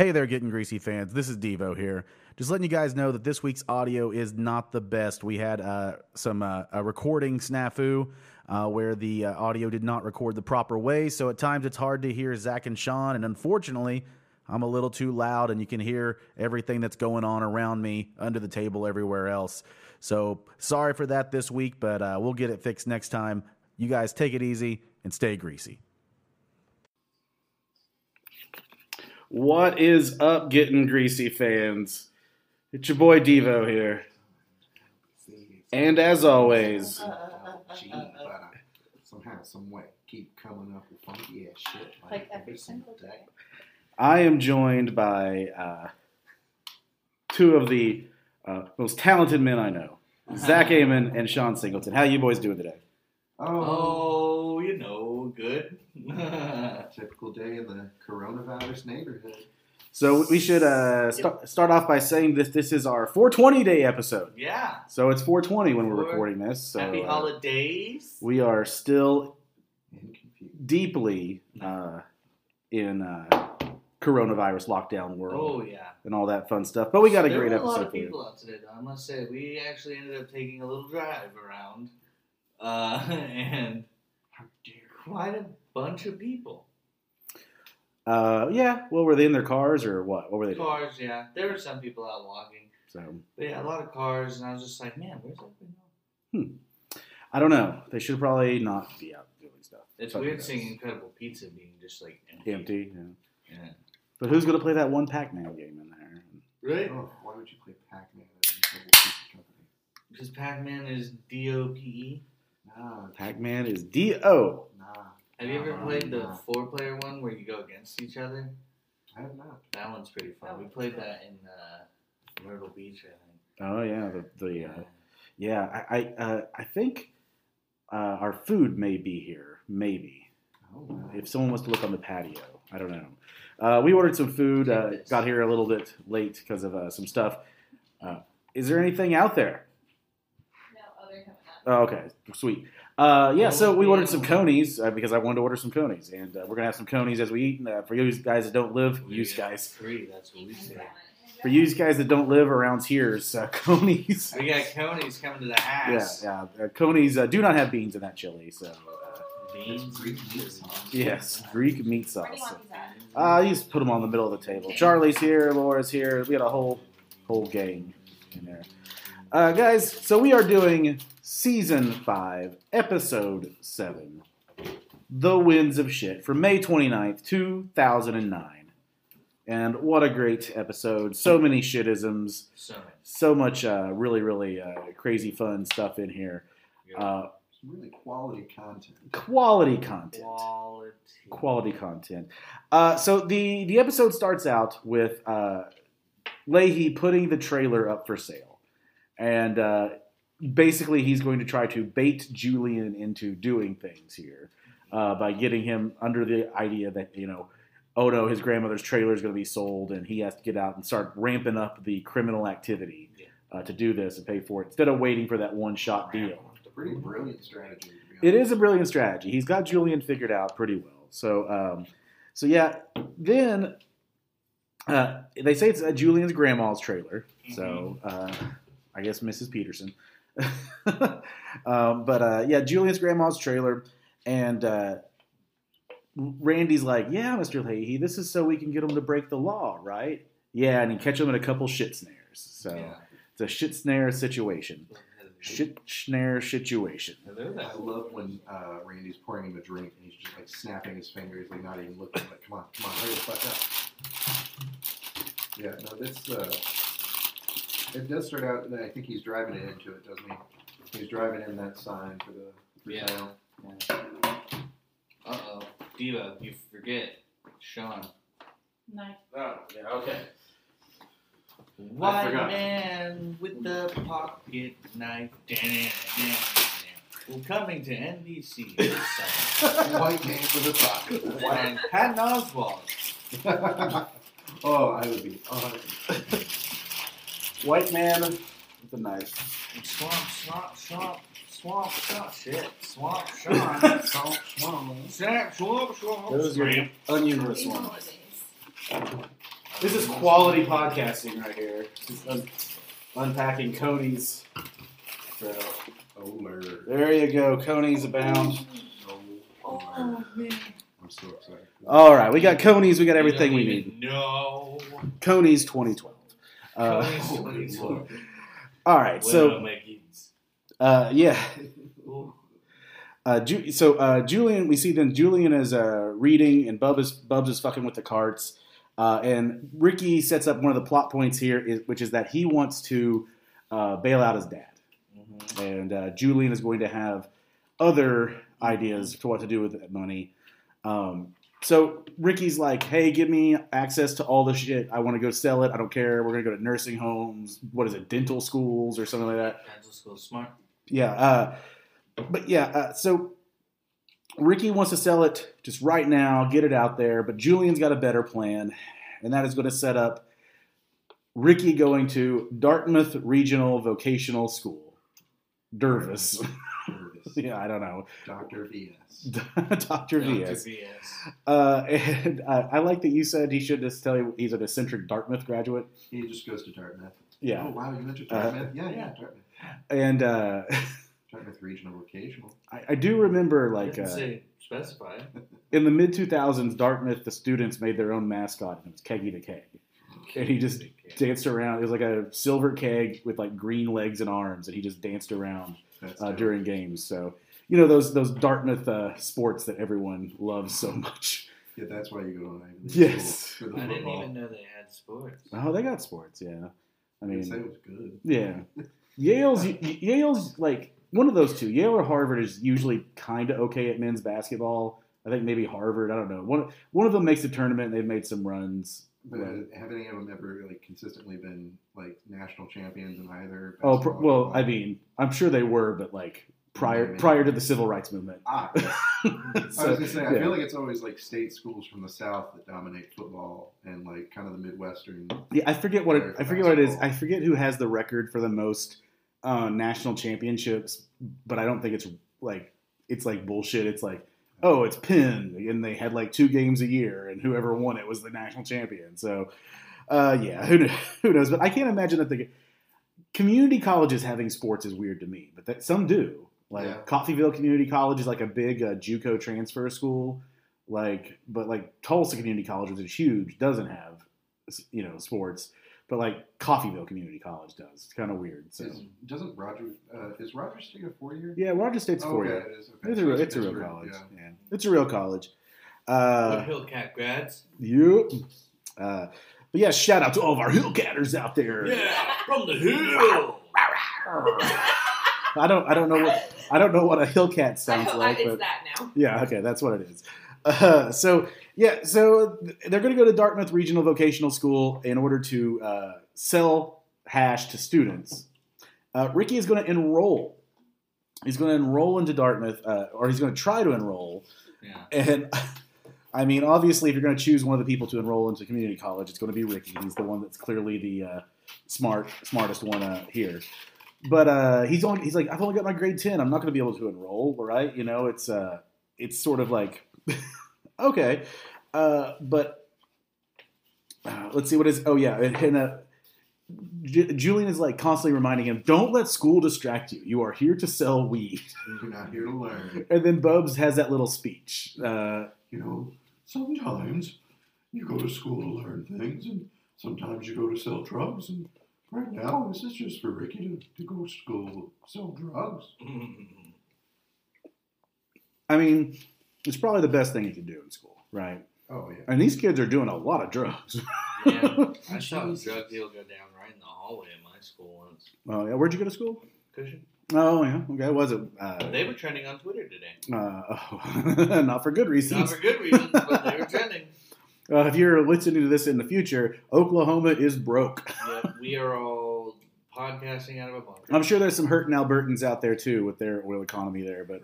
Hey there, Getting Greasy fans. This is Devo here. Just letting you guys know that this week's audio is not the best. We had uh, some uh, a recording snafu uh, where the uh, audio did not record the proper way, so at times it's hard to hear Zach and Sean, and unfortunately, I'm a little too loud, and you can hear everything that's going on around me, under the table, everywhere else. So sorry for that this week, but uh, we'll get it fixed next time. You guys take it easy and stay greasy. What is up, getting greasy fans? It's your boy Devo here. And as always, Gee, but I somehow, some way, keep coming up with funky ass shit. Like every single day. I am joined by uh, two of the uh, most talented men I know, Zach Amon and Sean Singleton. How you boys doing today? Oh, Oh, you know, good. typical day in the coronavirus neighborhood. So we should uh, st- start off by saying this. This is our 420 day episode. yeah. So it's 420 when we're Four- recording this. So Happy uh, holidays. we are still deeply uh, in uh, coronavirus lockdown world Oh yeah. and all that fun stuff. But we got a there great were episode a lot of for you. people out today, though. I must say, we actually ended up taking a little drive around, uh, and quite a bunch of people. Uh, yeah. Well, were they in their cars or what? What were they doing? Cars, yeah. There were some people out walking, So but yeah, a lot of cars, and I was just like, man, where's everybody? I don't know. They should probably not be out doing stuff. It's Fucking weird knows. seeing Incredible Pizza being just like empty. empty. Yeah. Yeah. But who's gonna play that one Pac-Man game in there? Right. Oh, why would you play Pac-Man at Incredible Pizza Company? Because Pac-Man is D O P E. Nah, Pac-Man is D O. nah, Have you ever Uh, played the no. four-player one where you go against each other? I have not. That one's pretty fun. We played that in uh, Myrtle Beach, I think. Oh yeah, the the think. uh, yeah. I I uh, I think uh, our food may be here. Maybe Oh, wow. if someone wants to look on the patio, I don't know. Uh, we ordered some food. Uh, got here a little bit late because of uh, some stuff. Uh, is there anything out there? No, other coming up. Oh, okay, sweet. Uh, yeah, so we ordered some conies uh, because I wanted to order some conies, and uh, we're gonna have some conies as we eat. Uh, for you guys that don't live, We you guys, Three, that's what we say. for you guys that don't live around here's uh, conies. We got conies coming to the house. yeah. Uh, conies uh, do not have beans in that chili, so uh, Beans. Greek meat sauce. yes, Greek meat Where do you sauce. want these at? Uh, you just put them on the middle of the table. Charlie's here, Laura's here. We got a whole whole gang in there. Uh, guys, so we are doing season five, episode seven, The Winds of Shit, from May 29th, 2009. And what a great episode. So many shitisms, So so much uh, really, really uh, crazy fun stuff in here. Uh, really quality content. quality content. Quality. quality content. Uh, so the the episode starts out with uh, Lahey putting the trailer up for sale, and uh, basically he's going to try to bait Julian into doing things here uh, by getting him under the idea that you know. Oh no, his grandmother's trailer is going to be sold, and he has to get out and start ramping up the criminal activity uh, to do this and pay for it instead of waiting for that one shot deal. It's a pretty brilliant strategy. It is a brilliant strategy. He's got Julian figured out pretty well. So, um, so yeah. Then uh, they say it's uh, Julian's grandma's trailer. So uh, I guess Mrs. Peterson. um, but uh, yeah, Julian's grandma's trailer, and uh, Randy's like, "Yeah, Mister Lahey, this is so we can get him to break the law, right? Yeah, and he catch him in a couple shit snares. So Yeah. it's a shit snare situation. Shit snare situation." I love when uh, Randy's pouring him a drink and he's just like snapping his fingers, like not even looking. Like, come on, come on, hurry the fuck up. Yeah, no, this uh, it does start out. and I think he's driving it into it, doesn't he? He's driving in that sign for the for Yeah. sale. Uh oh. Diva, you forget. Sean. Nice. Oh, yeah, okay. White forgot. man with the pocket knife. Well, coming to NBC this summer. White man with a pocket. and Patton Oswalt. oh, I would be honored. White man with a knife. Swamp, swamp, swamp, swamp, swamp, shit. Swamp, Sean. Salt, swamp. Snap, swamp, swamp. Those are onion These swamp. This is quality podcasting right here. Just un- unpacking conies. So, Oh, Lord. there you go. Conies abound. Oh man. I'm so excited. All right, we got conies. We got everything we need. No. Conies 2012. Uh, all right, so uh, yeah, uh, Ju- so uh, Julian, we see then Julian is uh, reading, and Bub is Bubs is fucking with the carts, uh, and Ricky sets up one of the plot points here, is, which is that he wants to uh, bail out his dad, Mm-hmm. and uh, Julian is going to have other ideas for what to do with that money. Um, so Ricky's like, "Hey, give me access to all the shit. I want to go sell it. I don't care. We're gonna go to nursing homes. What is it, dental schools or something like that." Dental school smart. Yeah. Uh, but yeah, uh, so Ricky wants to sell it just right now, get it out there. But Julian's got a better plan, and that is going to set up Ricky going to Dartmouth Regional Vocational School, Dervis. Nervous. yeah, I don't know, Dr. VS. Dr. Dr. VS. VS. Uh, and uh, I like that you said he should just tell you he's an eccentric Dartmouth graduate. He just goes to Dartmouth. Yeah, Oh, wow, you went to Uh, Dartmouth? yeah, yeah, Dartmouth. and uh, Dartmouth Regional Vocational. I, I do remember like Didn't uh, say specify. in the mid 2000s, Dartmouth, the students made their own mascot, and it was Keggy the Keg. And he just danced around. It was like a silver keg with like green legs and arms, and he just danced around That's uh, during games. So, you know those those Dartmouth uh, sports that everyone loves so much. Yeah, that's why you go to Ivy League Yes. school for the I didn't even know they had sports. Oh, they got sports, yeah. I I didn't say mean, it was good. yeah. Yale's Yale's like one of those two. Yale or Harvard is usually kind of okay at men's basketball. I think maybe Harvard. I don't know. One one of them makes the tournament. They've made some runs. But have any of them ever like consistently been like national champions in either? Oh, pr- well. I mean, I'm sure they were, but like prior Maybe. prior to the civil rights movement. Ah, yes. I was gonna say, I yeah. feel like it's always like state schools from the south that dominate football, and like kind of the midwestern. Yeah, I forget what it, I forget what it is. I forget who has the record for the most uh, national championships, but I don't think it's like it's like bullshit. It's like oh, it's pinned, and they had like two games a year, and whoever won it was the national champion. So, uh, yeah, who knows, who knows? But I can't imagine that the community colleges having sports is weird to me, but that some do. Like Yeah. Coffeyville Community College is like a big uh, JUCO transfer school, like but like Tulsa Community College, which is huge, doesn't have you know sports, but like Coffeyville Community College does. It's kind of weird. So Is, doesn't Roger uh, is Roger State a four year? yeah, Roger State's oh, four okay, year. it is. Okay. It's a So real, it's a real real, college. yeah. Yeah, it's a real college. Uh, Hillcat grads? Yep. Uh, but yeah, shout out to all of our Hillcatters out there. Yeah, from the hill. I don't, I don't know what, I don't know what a Hillcat sounds hope like, it's but that now. yeah, okay, that's what it is. Uh, so yeah, so they're going to go to Dartmouth Regional Vocational School in order to uh, sell hash to students. Uh, Ricky is going to enroll. He's going to enroll into Dartmouth, uh, or he's going to try to enroll. Yeah. And I mean, obviously, if you're going to choose one of the people to enroll into community college, it's going to be Ricky. He's the one that's clearly the uh, smart, smartest one uh, here. But uh, he's only he's like, I've only got my grade ten. I'm not going to be able to enroll, right? You know, it's uh, it's sort of like, okay, uh, but uh, let's see what is. Oh yeah, and, and uh, Ju- Julian is like constantly reminding him, "Don't let school distract you. You are here to sell weed." You're not here to learn. And then Bubs has that little speech. Uh, You know, sometimes you go to school to learn things, and sometimes you go to sell drugs. And right now, this is just for Ricky to, to go to school to sell drugs. I mean, it's probably the best thing you can do in school, right? Oh yeah. And these kids are doing a lot of drugs. yeah. I saw a drug deal go down right in the hallway of my school once. Oh yeah, where'd you go to school? Cushing. Oh yeah, okay. Was it? Uh, They were trending on Twitter today. uh, oh, not for good Not reasons. for good reasons, but they were trending. Uh, if you're listening to this in the future, Oklahoma is broke. Yep, we are all podcasting out of a bunker. I'm sure there's some hurting Albertans out there too with their oil economy there, but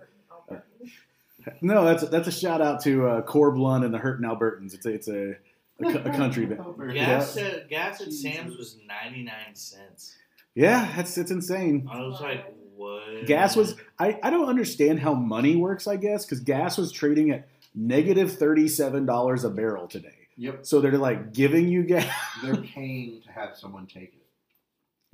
no, that's that's a shout out to uh, Corb Lund and the hurting Albertans. It's a it's a, a, a country band. Gas at gas at Sam's was ninety nine cents. Yeah, that's it's insane. I was like, what? Gas was I, I don't understand how money works, I guess, because gas was trading at negative thirty seven dollars a barrel today. Yep. So they're like giving you gas. They're paying to have someone take it.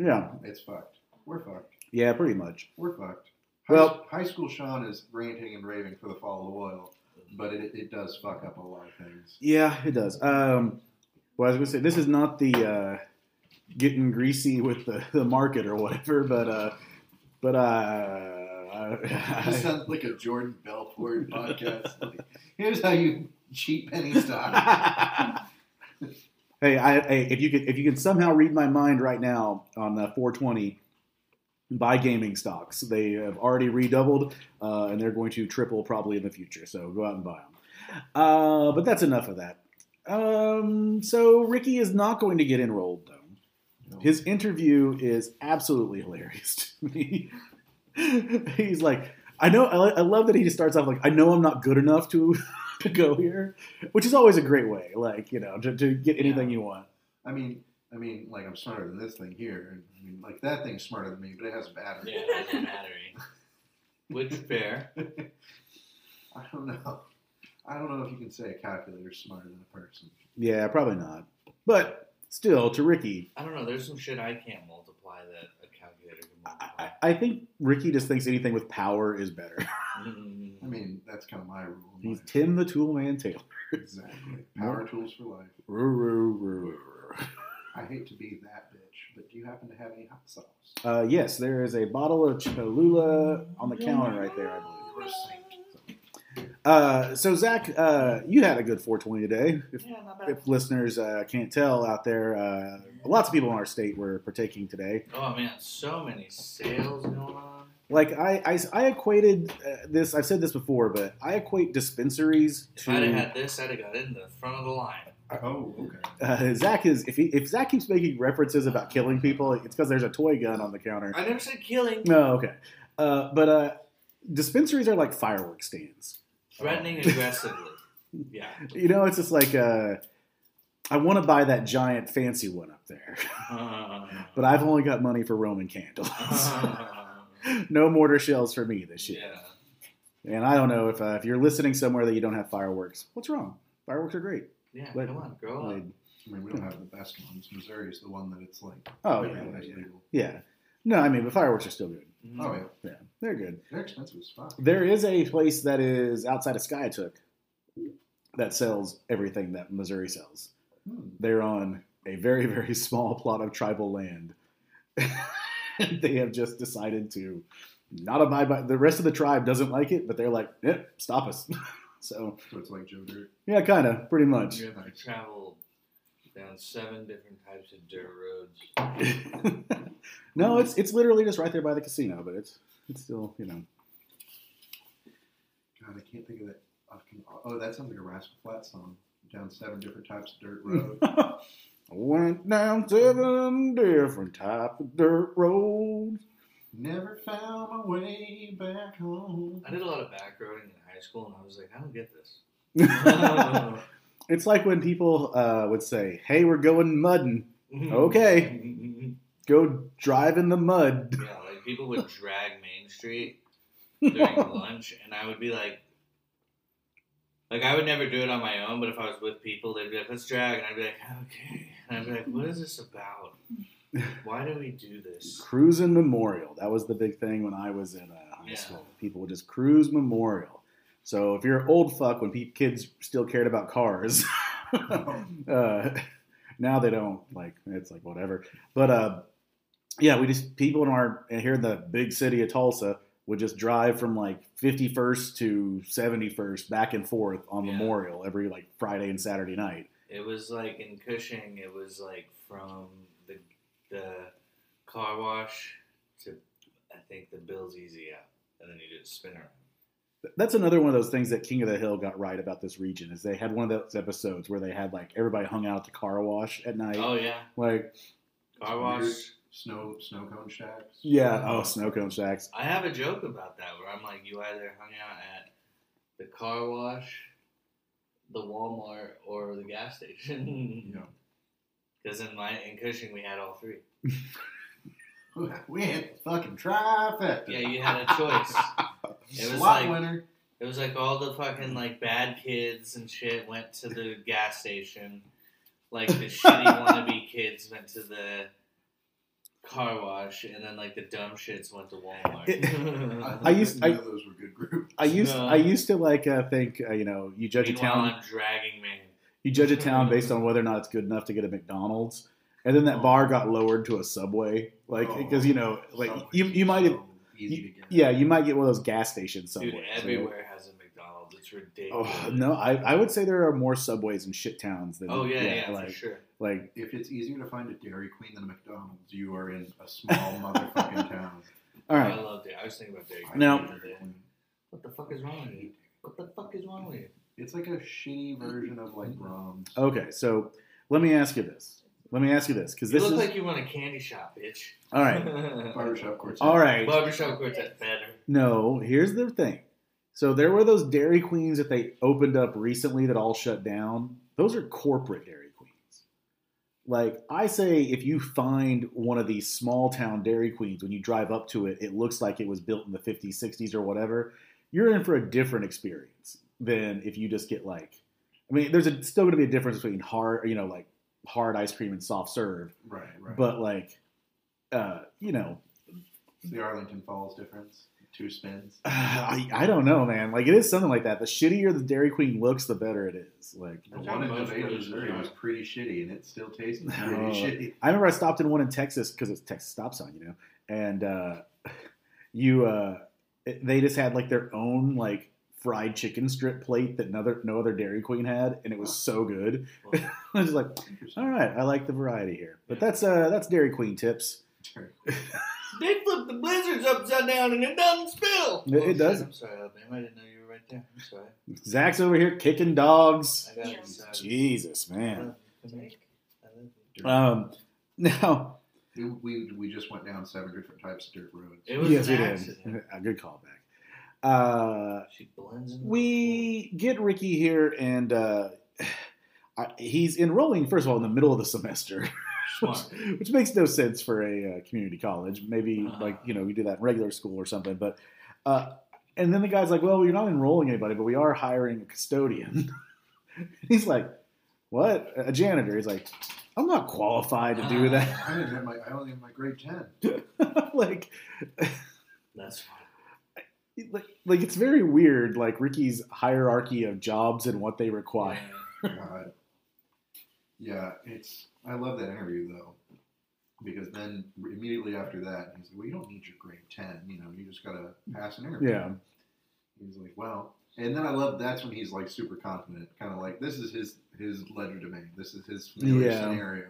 yeah, It's fucked. We're fucked. yeah, pretty much. We're fucked. High, Well- high school Sean is ranting and raving for the fall of oil, but it, it does fuck up a lot of things. Yeah, it does. Um, well, I was gonna say this is not the uh, getting greasy with the, the market or whatever, but uh, but uh, This I, sounds like a Jordan Belfort podcast. Like, here's how you cheat penny stock. hey, I, hey, if you could if you can somehow read my mind right now on uh, 420. Buy gaming stocks. They have already redoubled, uh, and they're going to triple probably in the future. So go out and buy them. Uh, but that's enough of that. Um, so Ricky is not going to get enrolled though. His interview is absolutely hilarious to me. He's like, I know, I, I love that he just starts off like, I know I'm not good enough to to go here, which is always a great way, like you know, to, to get anything you want. I mean, I mean, like I'm smarter than this thing here. I mean, like that thing's smarter than me, but it has a battery. Yeah, it has a battery. Which fair. I don't know. I don't know if you can say a calculator's smarter than a person. Yeah, probably not, but still, to Ricky, I don't know. There's some shit I can't multiply that a calculator can I, multiply. I I think Ricky just thinks anything with power is better. Mm. I mean, that's kind of my rule. He's life. Tim the Tool Man Taylor. Exactly. Power tools for life. I hate to be that bitch, but do you happen to have any hot sauce? Uh, yes, there is a bottle of Cholula on the counter right there, I believe. You're a. Uh, so Zach, uh, you had a good 420 today. If, Yeah, if listeners uh, can't tell out there, uh, lots of people in our state were partaking today. Oh man, so many sales going on. Like I, I, I equated uh, this. I've said this before, but I equate dispensaries If I'd have had this, I'd have got in the front of the line. Oh, okay. uh, Zach. Is if he, if Zach keeps making references about killing people, it's because there's a toy gun on the counter. I never said killing. No, okay, uh, but uh, dispensaries are like fireworks stands. Threatening aggressively. Yeah. You know, it's just like uh, I want to buy that giant fancy one up there, but I've only got money for Roman candles. no mortar shells for me this year. yeah. And I don't know if uh, if you're listening somewhere that you don't have fireworks, what's wrong? Fireworks are great. Yeah, But- come on, grow up. Like, I mean, we don't have the best ones. Missouri is the one that it's like. oh yeah, everything's yeah, legal. yeah. No, I mean, but fireworks are still good. Mhm. Oh yeah, Yeah, they're good. they're expensive as fuck. There is a place that is outside of Skiatook that sells everything that Missouri sells. Hmm. They're on a very very small plot of tribal land. they have just decided to not abide by. The rest of the tribe doesn't like it, but they're like, "Yep, stop us." so So it's like Joe Dirt. yeah, kind of, pretty much. You have to travel down seven different types of dirt roads. no, it's it's literally just right there by the casino, but it's it's still you know. God, I can't think of that. fucking- Oh, that sounds like a Rascal Flat song. Down seven different types of dirt road. I went down seven different types of dirt roads. Never found my way back home. I did a lot of back roading in high school, and I was like, I don't get this. it's like when people uh, would say, "Hey, we're going mudding. Okay. Go drive in the mud." Yeah, like people would drag Main Street during lunch, and I would be like, like I would never do it on my own, but if I was with people, they'd be like, "Let's drag," and I'd be like, "Okay," and I'd be like, "What is this about? Why do we do this?" Cruising Memorial. That was the big thing when I was in uh, high Yeah. school. People would just cruise Memorial. So if you're an old fuck when pe- kids still cared about cars, uh, now they don't. Like it's like whatever. But uh, yeah, we just people in our here in the big city of Tulsa would just drive from like 51st to 71st back and forth on Yeah. Memorial every like Friday and Saturday night. It was like in Cushing. It was like from the the car wash to I think the Bill's Easy out, and then you just spin around. That's another one of those things that King of the Hill got right about this region is they had one of those episodes where they had like everybody hung out at the car wash at night. Oh yeah, Like car wash. Snow snow cone shacks. yeah, oh snow cone shacks. I have a joke about that where I'm like, you either hung out at the car wash, the Walmart, or the gas station. Yeah. Because in my in Cushing we had all three. We had the fucking trifecta. Yeah, you had a choice. It was Slot like- winner. It was like all the fucking like bad kids and shit went to the gas station. Like the shitty wannabe kids went to the car wash, and then like the dumb shits went to Walmart. I used- None I- those were good groups. I used No. I used to like uh, think uh, you know you judge a town I'm dragging man. You judge a town mm-hmm. based on whether or not it's good enough to get a McDonald's, and then that oh. bar got lowered to a Subway, like Oh, because you know like Subway's you you might have so easy yeah you might get one of those gas station Subways. Dude, you know? everywhere has a McDonald's. It's ridiculous. Oh no, I, I would say there are more subways in shit towns than Oh, yeah, yeah, like for sure. like If it's easier to find a Dairy Queen than a McDonald's, you are in a small motherfucking town. all I right. loved it. I was thinking about Dairy Queen. Now- hate Dairy Queen. what the fuck is wrong with you? What the fuck is wrong with you? It's like a shitty version of like Braum's. Okay, so let me ask you this. Let me ask you this because You this look is like you want a candy shop, bitch. all right. Barbershop quartet. All right. Barbershop quartet better. No, here's the thing. So there were those Dairy Queens that they opened up recently that all shut down. Those are corporate Dairy Queens. Like I say, if you find one of these small town Dairy Queens, when you drive up to it, it looks like it was built in the 50s, 60s, or whatever. You're in for a different experience than if you just get like. I mean, there's a, still going to be a difference between hard, you know, like hard ice cream and soft serve, Right, right. but like, uh, you know, It's the Arlington Falls difference. Two spins. I, I don't know, man. Like it is something like that. The shittier the Dairy Queen looks, the better it is. Like The one in how most Nevada, Missouri was pretty shitty, and it still tasted pretty Oh. shitty. I remember I stopped in one in Texas because it's Texas stop sign, you know, and uh, you uh, it- they just had like their own like fried chicken strip plate that no other no other Dairy Queen had, and it was so good. I was like, all right, I like the variety here. But that's uh that's Dairy Queen tips. They flip the blizzards upside down and it doesn't spill. It- it doesn't. I'm sorry, Alabama. I didn't know you were right there. I'm sorry. Zach's over here kicking dogs. I got Jesus, man. Come here. I love you. Um, now We, we, we just went down seven different types of dirt roads. It was yes, an we accident. did. A good callback. Uh, She blends in. we get Ricky here, and uh, I, he's enrolling first of all in the middle of the semester, which, which makes no sense for a uh, community college. Maybe Uh-huh. like you know we do that in regular school or something. But uh, and then the guy's like, "Well, you're not enrolling anybody, but we are hiring a custodian." he's like, "What? A janitor?" He's like, "I'm not qualified to do that." I didn't have my. I only have my grade ten. like, That's fine. Like, like it's very weird. Like Ricky's hierarchy of jobs and what they require. God. Yeah, it's. I love that interview though, because then immediately after that, he's like, "Well, you don't need your grade ten. You know, you just gotta pass an interview." Yeah. He's like, "Well," and then I love that's when he's like super confident, kind of like this is his his ledger domain. This is his familiar Yeah. scenario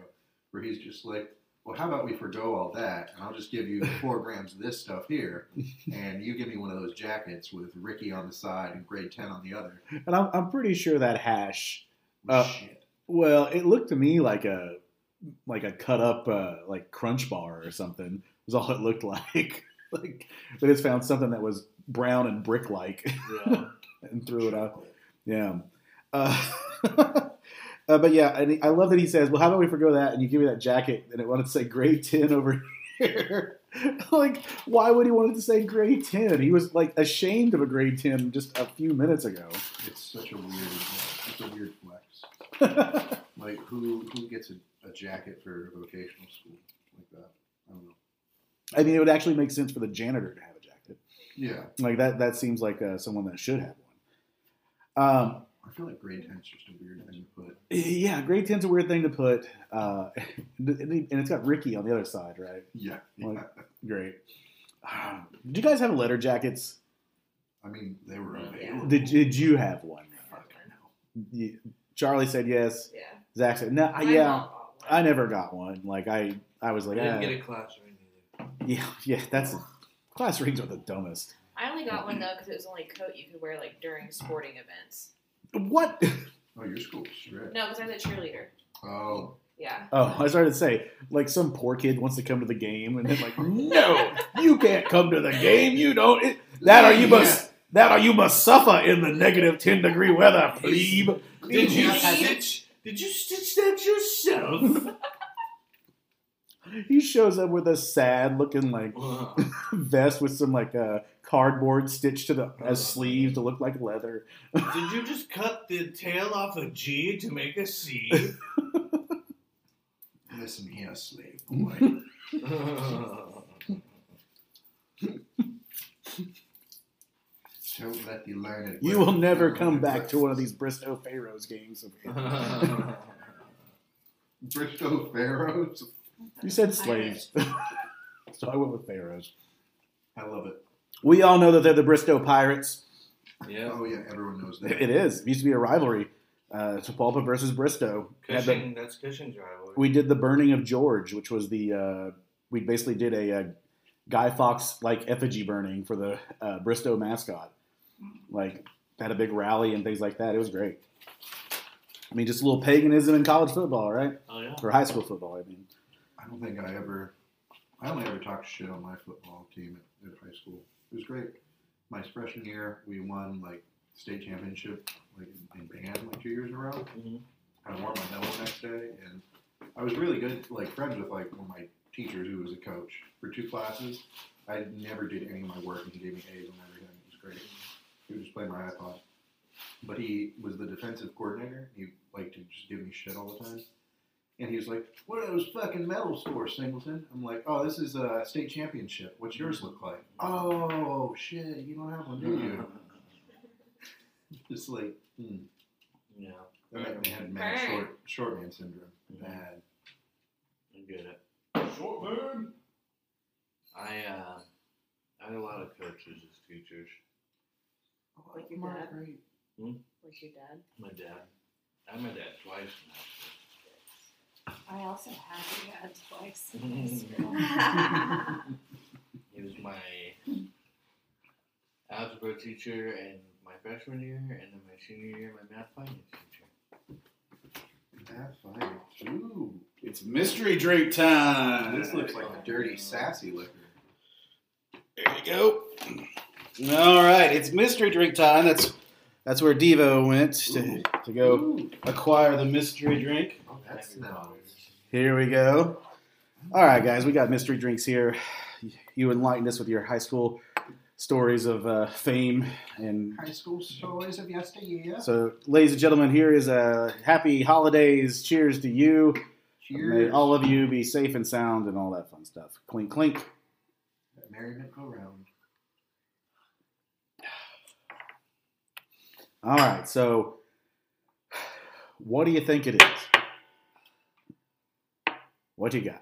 where he's just like, "Well, how about we forego all that, and I'll just give you four grams of this stuff here, and you give me one of those jackets with Ricky on the side and grade ten on the other." And I'm, I'm pretty sure that hash. Uh, Shit. Well, it looked to me like a like a cut up uh, like crunch bar or something. Was all it looked like. like they just found something that was brown and brick like Yeah. and threw it out. Yeah. Uh, uh, but yeah, and I love that he says, "Well, how about we forgo that and you give me that jacket and it wanted to say grade ten over here." like, why would he want it to say grade ten? He was like ashamed of a grade ten just a few minutes ago. It's such a weird. It's a weird flex. Like who who gets a, a jacket for a vocational school like that? I don't know. I mean, it would actually make sense for the janitor to have a jacket. Yeah, Like that. That seems like uh, someone that should have one. Um, I feel like grade ten is just a weird thing to put. yeah, grade ten's a weird thing to put, uh, and it's got Ricky on the other side, right? Yeah, Like- yeah. Great. Um, Did you guys have letter jackets? I mean, they were available. Did Did you have one? Fuck, I know. You- Charlie said yes. Yeah. Zach said no. My yeah, mom bought one. I never got one. Like I, I was I like, didn't ah, get a class ring either. yeah, yeah. That's class rings are the dumbest. I only got one though because it was the only coat you could wear like during sporting events. What? Oh, your school was. No, because I was a cheerleader. Oh, Yeah. Oh, I started to say, like some poor kid wants to come to the game, and then like, no, you can't come to the game. You don't. It, that or you must. That or you must suffer in the negative ten degree weather, plebe. Did you stitch? Did you stitch that yourself? He shows up with a sad looking like vest with some like uh, cardboard stitched to the oh, as sleeves to look like leather. Did you just cut the tail off a G to make a C? Listen here, slave boy. Don't let the learned. You will never come back to one of these Bristow Pharaohs games. Bristow Pharaohs. You said slaves, so I went with Pharaohs. I love it. We all know that they're the Bristow Pirates. yeah. Oh yeah, everyone knows that. It is. It used to be a rivalry. Uh, Sapulpa versus Bristow. Had the- Cushing, that's Cushing's rivalry. we did the burning of George, which was the uh, we basically did a, uh Guy Fawkes like effigy burning for the uh, Bristow mascot. Like had a big rally and things like that. It was great. I mean, just a little paganism in college football, right? oh yeah. Or high school football. I mean, I don't think I ever. I only ever talked shit on my football team at, at high school. It was great. My freshman year, we won like state championship like in, band like two years in a row. Mhm. I wore my medal next day, and I was really good, like friends with like one of my teachers who was a coach for two classes. I never did any of my work, and he gave me A's on everything. It was great. He would just play my iPod, but he was the defensive coordinator. He liked to just give me shit all the time. And he was like, "What are those fucking medals for, Singleton?" I'm like, "Oh, this is a state championship. What's yours look like?" Oh shit, you don't have one, do you? Just like, hmm. Yeah. That man had mad short short man syndrome. Bad. I get it. Short man. I uh, I had a lot of coaches as teachers. Like your Mark, dad? great. Like your dad. My dad. I had my dad twice in high I also had your dad twice. school. He was my algebra teacher in my freshman year, and then my senior year, my math finance teacher. Math fire. Ooh. it's mystery drink time. This looks like a dirty, sassy liquor. There you go. All right, it's mystery drink time. That's that's where Devo went to, to go Ooh. acquire the mystery drink. Oh, that's nice. Here we go. All right, guys, we got mystery drinks here. You enlightened us with your high school stories of uh, fame, and High school stories of yesteryear. so, ladies and gentlemen, here is a happy holidays. Cheers to you. Cheers. May all of you be safe and sound and all that fun stuff. Clink, clink. Merriment go round. All right, so what do you think it is? What you got?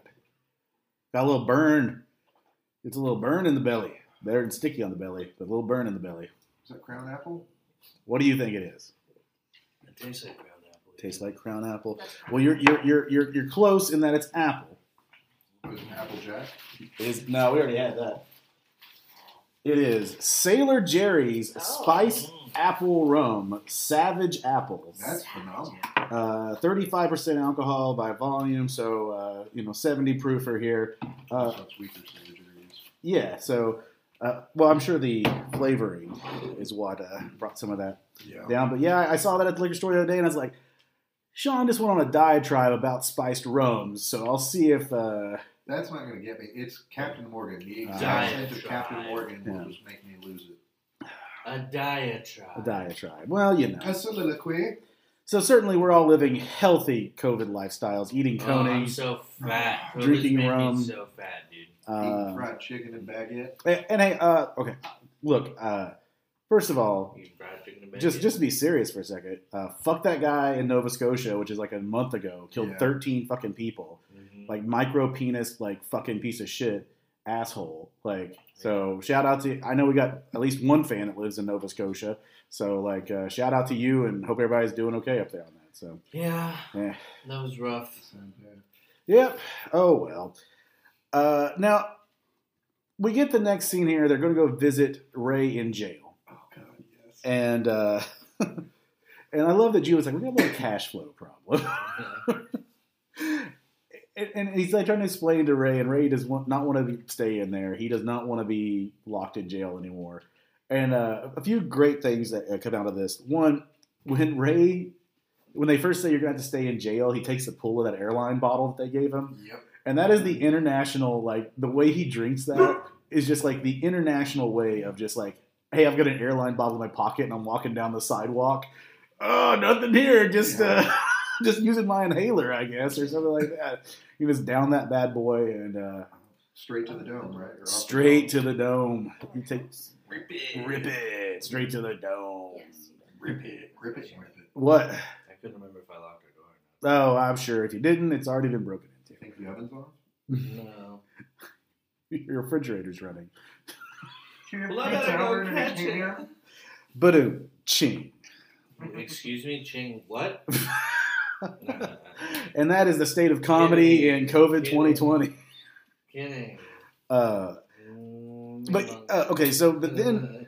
Got a little burn. It's a little burn in the belly. Better than sticky on the belly, but a little burn in the belly. Is that crown apple? What do you think it is? It tastes like ground apple. Tastes like crown apple. Well, you're you're you're you're, you're close in that it's apple. It was apple jack. It is no, we already had that. It is Sailor Jerry's Oh. Spice Mm. Apple Rum Savage Apples. That's phenomenal. Uh, 35% alcohol by volume, so uh, you know 70 proofer here. Uh, That's weaker surgeries. yeah, so uh, well, I'm sure the flavoring is what uh, brought some of that Yeah. down. But yeah, I saw that at the liquor store the other day, and I was like, Sean just went on a diatribe about spiced rums, so I'll see if uh, That's not going to get me. It's Captain Morgan. The exact Diet scent of Captain tribe. Morgan will Yeah. just make me lose it. A diatribe. a diatribe. Well, you know. A soliloquy. So certainly we're all living healthy COVID lifestyles, eating Oh, I'm so fat. COVID's Drinking made me rum. so fat, dude. uh, Eating fried chicken and baguette. and, and hey, uh, okay, look. Uh, first of all, Eating fried chicken and just just be serious for a second. Uh, fuck that guy in Nova Scotia, which is like a month ago, killed Yeah. 13 fucking people. Mhm. Like micro penis, like fucking piece of shit asshole. Like so, shout out to. I know we got at least one fan that lives in Nova Scotia. So like, uh, shout out to you, and hope everybody's doing okay up there on that. So yeah, yeah. that was rough. Yep. Oh well. Uh, now we get the next scene here. They're going to go visit Ray in jail, Oh God, yes. and uh, and I love that Gio was like, "We got a little cash flow problem." and, he's like trying to explain to Ray, and Ray does not want to stay in there. He does not want to be locked in jail anymore. And uh, a few great things that uh, come out of this. One, when Ray, when they first say you're going to have to stay in jail, he takes a pull of that airline bottle that they gave him. Yep. And that is the international, like the way he drinks that is just like the international way of just like, hey, I've got an airline bottle in my pocket and I'm walking down the sidewalk. Oh, nothing here. Just uh, just using my inhaler, I guess, or something like that. He was down that bad boy and uh, Straight to the dome, right? Or off the straight dome. to the dome. You take Rip it. rip it straight to the dome. Yes. Rip it, rip it, rip it. What? I couldn't remember if I locked our door or Oh, I'm sure if you didn't, it's already been broken Do you think the oven's off? not. No. Your refrigerator's running. Well, I gotta go catch it. Badoo, ching. Excuse me, Ching. What? and that is the state of comedy in COVID 2020. Kidding. Uh, Mm, but uh, okay, so but then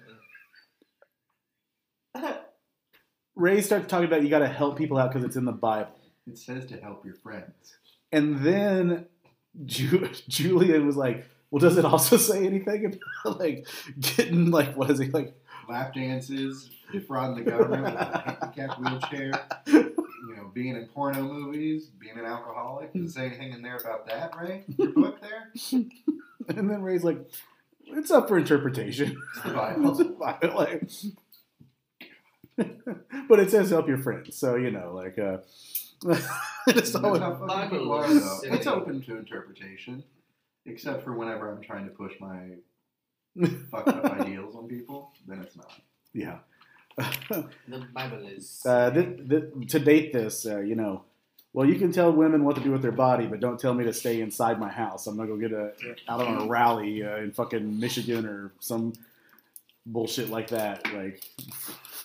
Ray starts talking about you got to help people out because it's in the Bible, It says to help your friends. and then Ju- Julian was like, "Well, does it also say anything about like getting like what is he like?" Lap dances, defrauding the government with a handicapped wheelchair, you know, being in porno movies, being an alcoholic. Does it say anything in there about that, Ray? Your book there? And then Ray's like, "It's up for interpretation." It's the Bible. It's Bible, like- but it says help your friends, so you know, like, uh, it's That's always- how fucking Bible people are, is though. silly. It's open to interpretation, except for whenever I'm trying to push my fucked up ideals on people, then it's not. yeah. The Bible is. uh, th- th- to date this, uh, you know, well, you can tell women what to do with their body, but don't tell me to stay inside my house. I'm not gonna go get a out on a rally uh, in fucking Michigan or some bullshit like that. Like,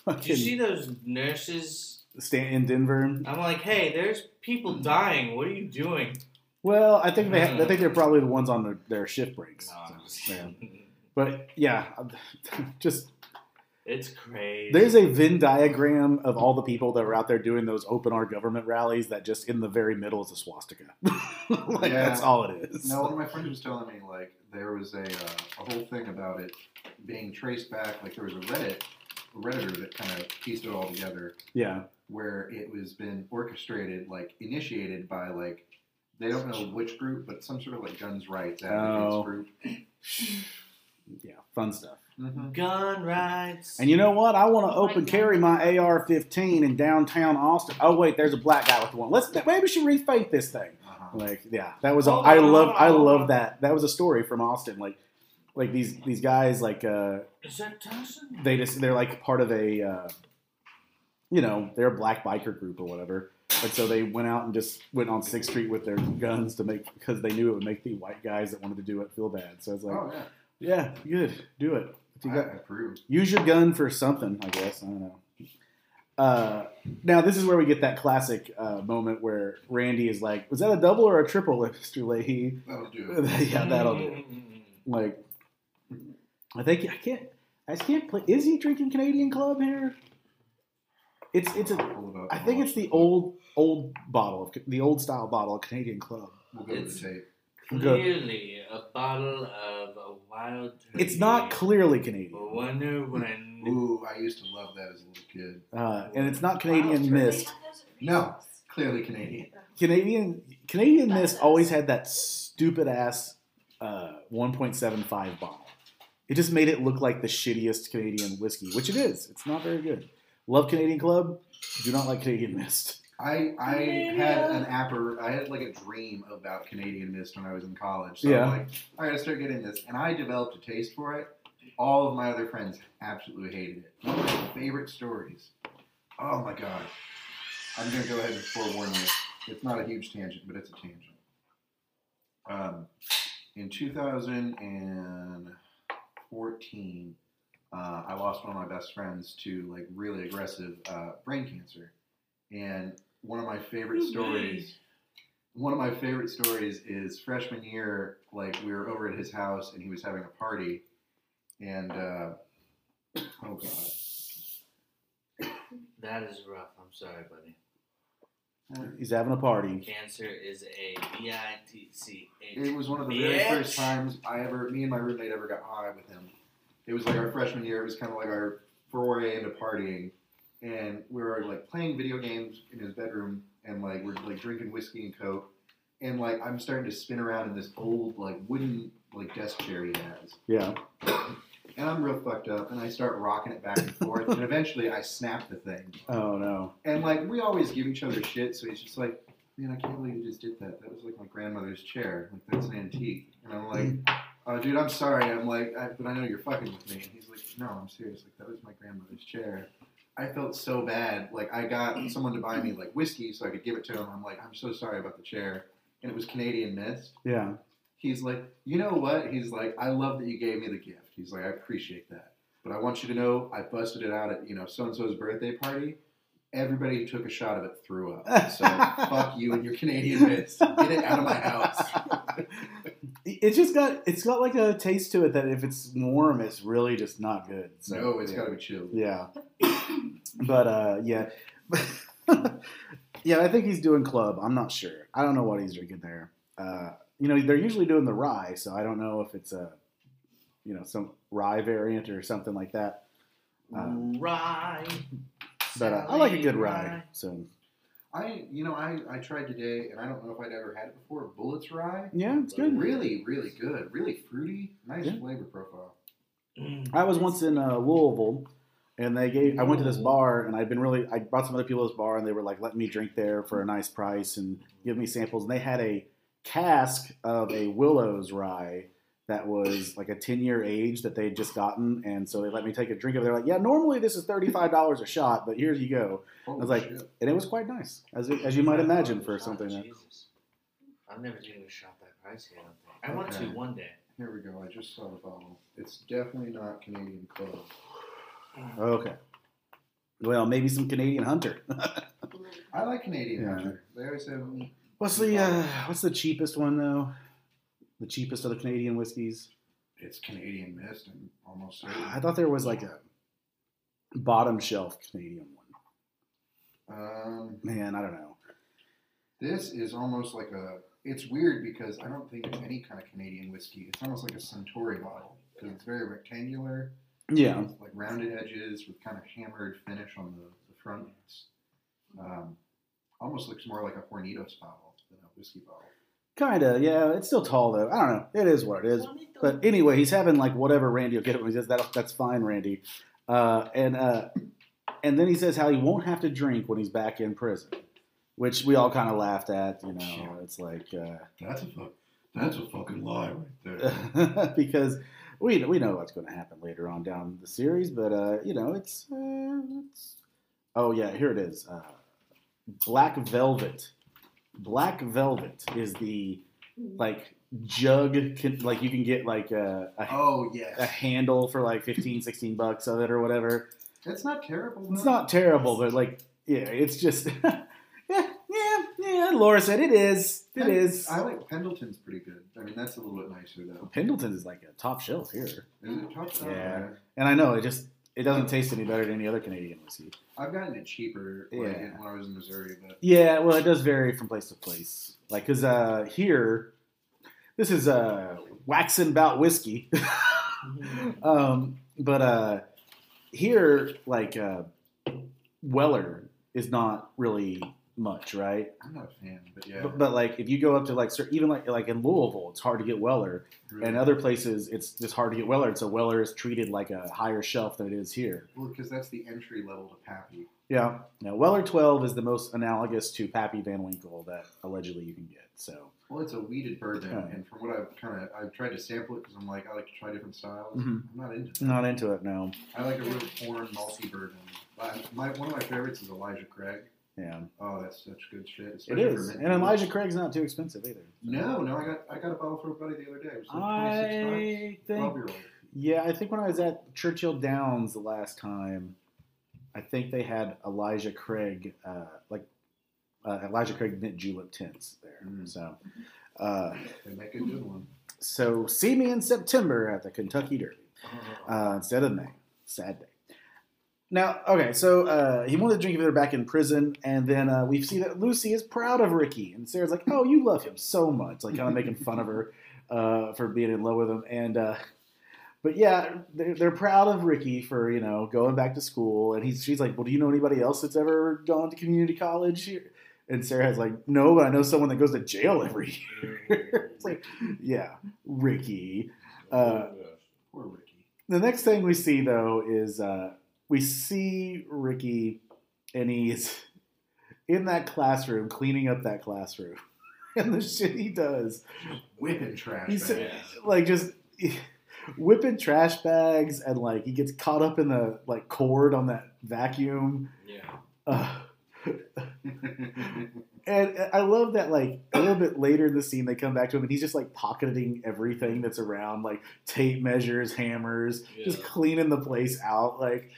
Did you see those nurses? stay in Denver. I'm like, hey, there's people dying. What are you doing? Well, I think they, ha- I think they're probably the ones on their, their shift breaks. No, I'm Yeah. But yeah, just It's crazy. there's a Venn diagram of all the people that were out there doing those open our government rallies. That just in the very middle is a swastika. like Yeah. that's all it is. No, one of my friends was telling me like there was a uh, a whole thing about it being traced back. Like there was a Reddit a redditor that kind of pieced it all together, Yeah, where it was been orchestrated, like initiated by like they don't know which group, but some sort of like guns rights advocates Oh. group. yeah, fun stuff. Mm-hmm. gun rights. And you know what? I want to Oh open God. carry my AR-15 in downtown Austin. Oh wait, there's a black guy with one. Let's maybe we should rethink this thing. Uh-huh. Like, yeah, that was. all I love. I love that. That was a story from Austin. Like, like these these guys like uh, Is that Tyson? they just they're like part of a uh, you know they're a black biker group or whatever and so they went out and just went on sixth street with their guns to make because they knew it would make the white guys that wanted to do it feel bad so it's like oh yeah, yeah good do it if you I, got, approve. use your gun for something i guess i don't know uh, now this is where we get that classic uh, moment where randy is like was that a double or a triple mr lahey That'll do. yeah that'll do like I think I can't I just can't play is he drinking Canadian Club here? It's it's a Pull it up. I think it's the old old bottle of the old style bottle of Canadian Club. We'll go to the tape. Good. Clearly, a bottle of a wild. It's not turkey. clearly I Canadian. wonder when. Ooh, I used to love that as a little kid. Uh, and it's not Canadian Mist. they have those at No. Clearly Canadian. Canadian Canadian Mist always had that stupid ass uh, 1.75 bottle. It just made it look like the shittiest Canadian whiskey, which it is. It's not very good. Love Canadian Club. Do not like Canadian Mist. I I had an apper I had like a dream about Canadian mist when I was in college. So Yeah. I'm like, I gotta start getting this. And I developed a taste for it. All of my other friends absolutely hated it. One of my favorite stories. Oh my god. I'm gonna go ahead and forewarn you. It's not a huge tangent, but it's a tangent. Um, in 2014, uh, I lost one of my best friends to like really aggressive uh, brain cancer, and one of my favorite stories. One of my favorite stories is freshman year. Like we were over at his house, and he was having a party, and uh, oh god, That is rough. I'm sorry, buddy. He's having a party. Cancer is a B I T C H. It was one of the very Bitch. first times I ever, me and my roommate ever got high with him. It was like our freshman year. It was kind of like our foray into partying, and we were like playing video games in his bedroom, and like we're like drinking whiskey and coke, and like I'm starting to spin around in this old like wooden like desk chair he has, Yeah. and I'm real fucked up, and I start rocking it back and forth, and eventually I snap the thing, Oh no. and like we always give each other shit, so he's just like, man, I can't believe you just did that. That was like my grandmother's chair, like that's an antique, and I'm like. Oh, dude, I'm sorry. I'm like, I, but I know you're fucking with me. And he's like, no, I'm serious. Like, that was my grandmother's chair. I felt so bad. Like, I got mm. someone to buy me mm. like whiskey so I could give it to him. I'm like, I'm so sorry about the chair. And it was Canadian Mist. Yeah. He's like, you know what? He's like, I love that you gave me the gift. He's like, I appreciate that. But I want you to know, I busted it out at you know so and so's birthday party. Everybody who took a shot of it threw up. So fuck you and your Canadian Mist. Get it out of my house. It's just got it's got like a taste to it that if it's warm, it's really just not good. So, no, it's yeah. got to be chilled. Yeah. but uh yeah. yeah, I think he's doing club. I'm not sure. I don't know what he's drinking there. Uh you know, they're usually doing the rye, so I don't know if it's a you know, some rye variant or something like that. Uh, Rye. but uh, I like a good Sally rye. So I, you know, I, I tried today, and I don't know if I'd ever had it before. Bulleit rye, yeah, it's good. really, really good, really fruity, nice Yeah. flavor profile. Mm. I was once in uh, Louisville, and they gave. I went to this mm. bar, and I'd been really. I brought some other people to this bar, and they were like letting me drink there for a nice price and give me samples. And they had a cask of a Willows rye that was like a ten year age that they'd just gotten, and so they let me take a drink of. it. They're like, "Yeah, normally this is thirty five dollars a shot, but here you go," Holy was like, shit. and it was quite nice, as as you might imagine for Oh, something. That, Jesus. I've never taken a shot that price yet. I, don't think. I want to one day. Here we go. I just saw the bottle. It's definitely not Canadian Club. Okay, well, maybe some Canadian Hunter. I like Canadian Yeah. Hunter. They always have. what's the uh, what's the cheapest one though? The cheapest of the Canadian whiskeys. It's Canadian Mist. I'm almost certain. I thought there was like a bottom shelf Canadian one. Um, Man, I don't know. this is almost like a. It's weird because I don't think it's any kind of Canadian whiskey. It's almost like a Centauri bottle because it's very rectangular. Yeah, like rounded edges with kind of hammered finish on the, the front. It's, um, almost looks more like a Hornitos bottle than a whiskey bottle. kind of. Yeah, it's still tall though. I don't know. It is what it is. But anyway, he's having like whatever Randy will get it when he says that. That's fine, Randy. Uh, and uh, and then he says how he won't have to drink when he's back in prison, which we all kind of laughed at. You know, it's like. Uh, That's a fuck. That's a fucking lie right there. because we we know what's going to happen later on down the series, but uh, you know it's, uh, it's oh yeah, here it is. Uh, Black Velvet. Black Velvet is the like jug can, like you can get like a, a, oh a handle for like 15 16 bucks of it or whatever. it's not terrible. It's not terrible, but like yeah, it's just Laura said it is. It Pen- is. I like Pendleton's pretty good. I mean, that's a little bit nicer though. Pendleton is like a top shelf here. Is it top shelf? Yeah. And I know it just it doesn't taste any better than any other Canadian whiskey. I've gotten it cheaper Yeah. when I was in Missouri, but Yeah, well, it does vary from place to place. Like, cause uh, here, this is uh, waxing about whiskey, um, but uh, here, like uh, Weller is not really much, right? I'm not a fan. But yeah, But, but like, if you go up to like even like like in Louisville, it's hard to get Weller, really. and other places it's just hard to get Weller, and so Weller is treated like a higher shelf than it is here. well, because that's the entry level to Pappy. Yeah. Now, Weller 12 is the most analogous to Pappy Van Winkle that allegedly you can get. So, Well, it's a wheated bourbon, and from what I've kind of I've tried to sample it because I'm like I like to try different styles. Mhm. I'm not into. That. not into it, no. I like a real corn malty bourbon. But my one of my favorites is Elijah Craig. Yeah. Oh, that's such good shit. It for And Elijah. Craig's not too expensive either. No, no, I got I got a bottle for a buddy the other day. It was like 26 bucks. I think, yeah, I think when I was at Churchill Downs the last time, I think they had Elijah Craig, uh, like uh, Elijah Craig mint julep tints there. Mm. So, uh, They make a good one. so see me in September at the Kentucky Derby. Oh. uh, instead of May. Sad day. Now, okay, so uh, he wanted to drink if they're back in prison, and then uh, we see that Lucy is proud of Ricky, and Sarah's like, "Oh, you love him so much," like kind of making fun of her uh, for being in love with him, and uh, but yeah, they're, they're proud of Ricky for you know going back to school, and he's she's like, "Well, do you know anybody else that's ever gone to community college here?" And Sarah's like, no, but I know someone that goes to jail every year. it's like, yeah, Ricky. Uh, Poor Ricky. the next thing we see though is uh, we see Ricky, and he's in that classroom cleaning up that classroom, and the shit he does, Whipping trash. he's bags. like just whipping trash bags, and like he gets caught up in the like cord on that vacuum. Yeah. Uh, and I love that, like a little bit later in the scene, they come back to him, and he's just like pocketing everything that's around, like tape measures, hammers, just cleaning the place out. Like,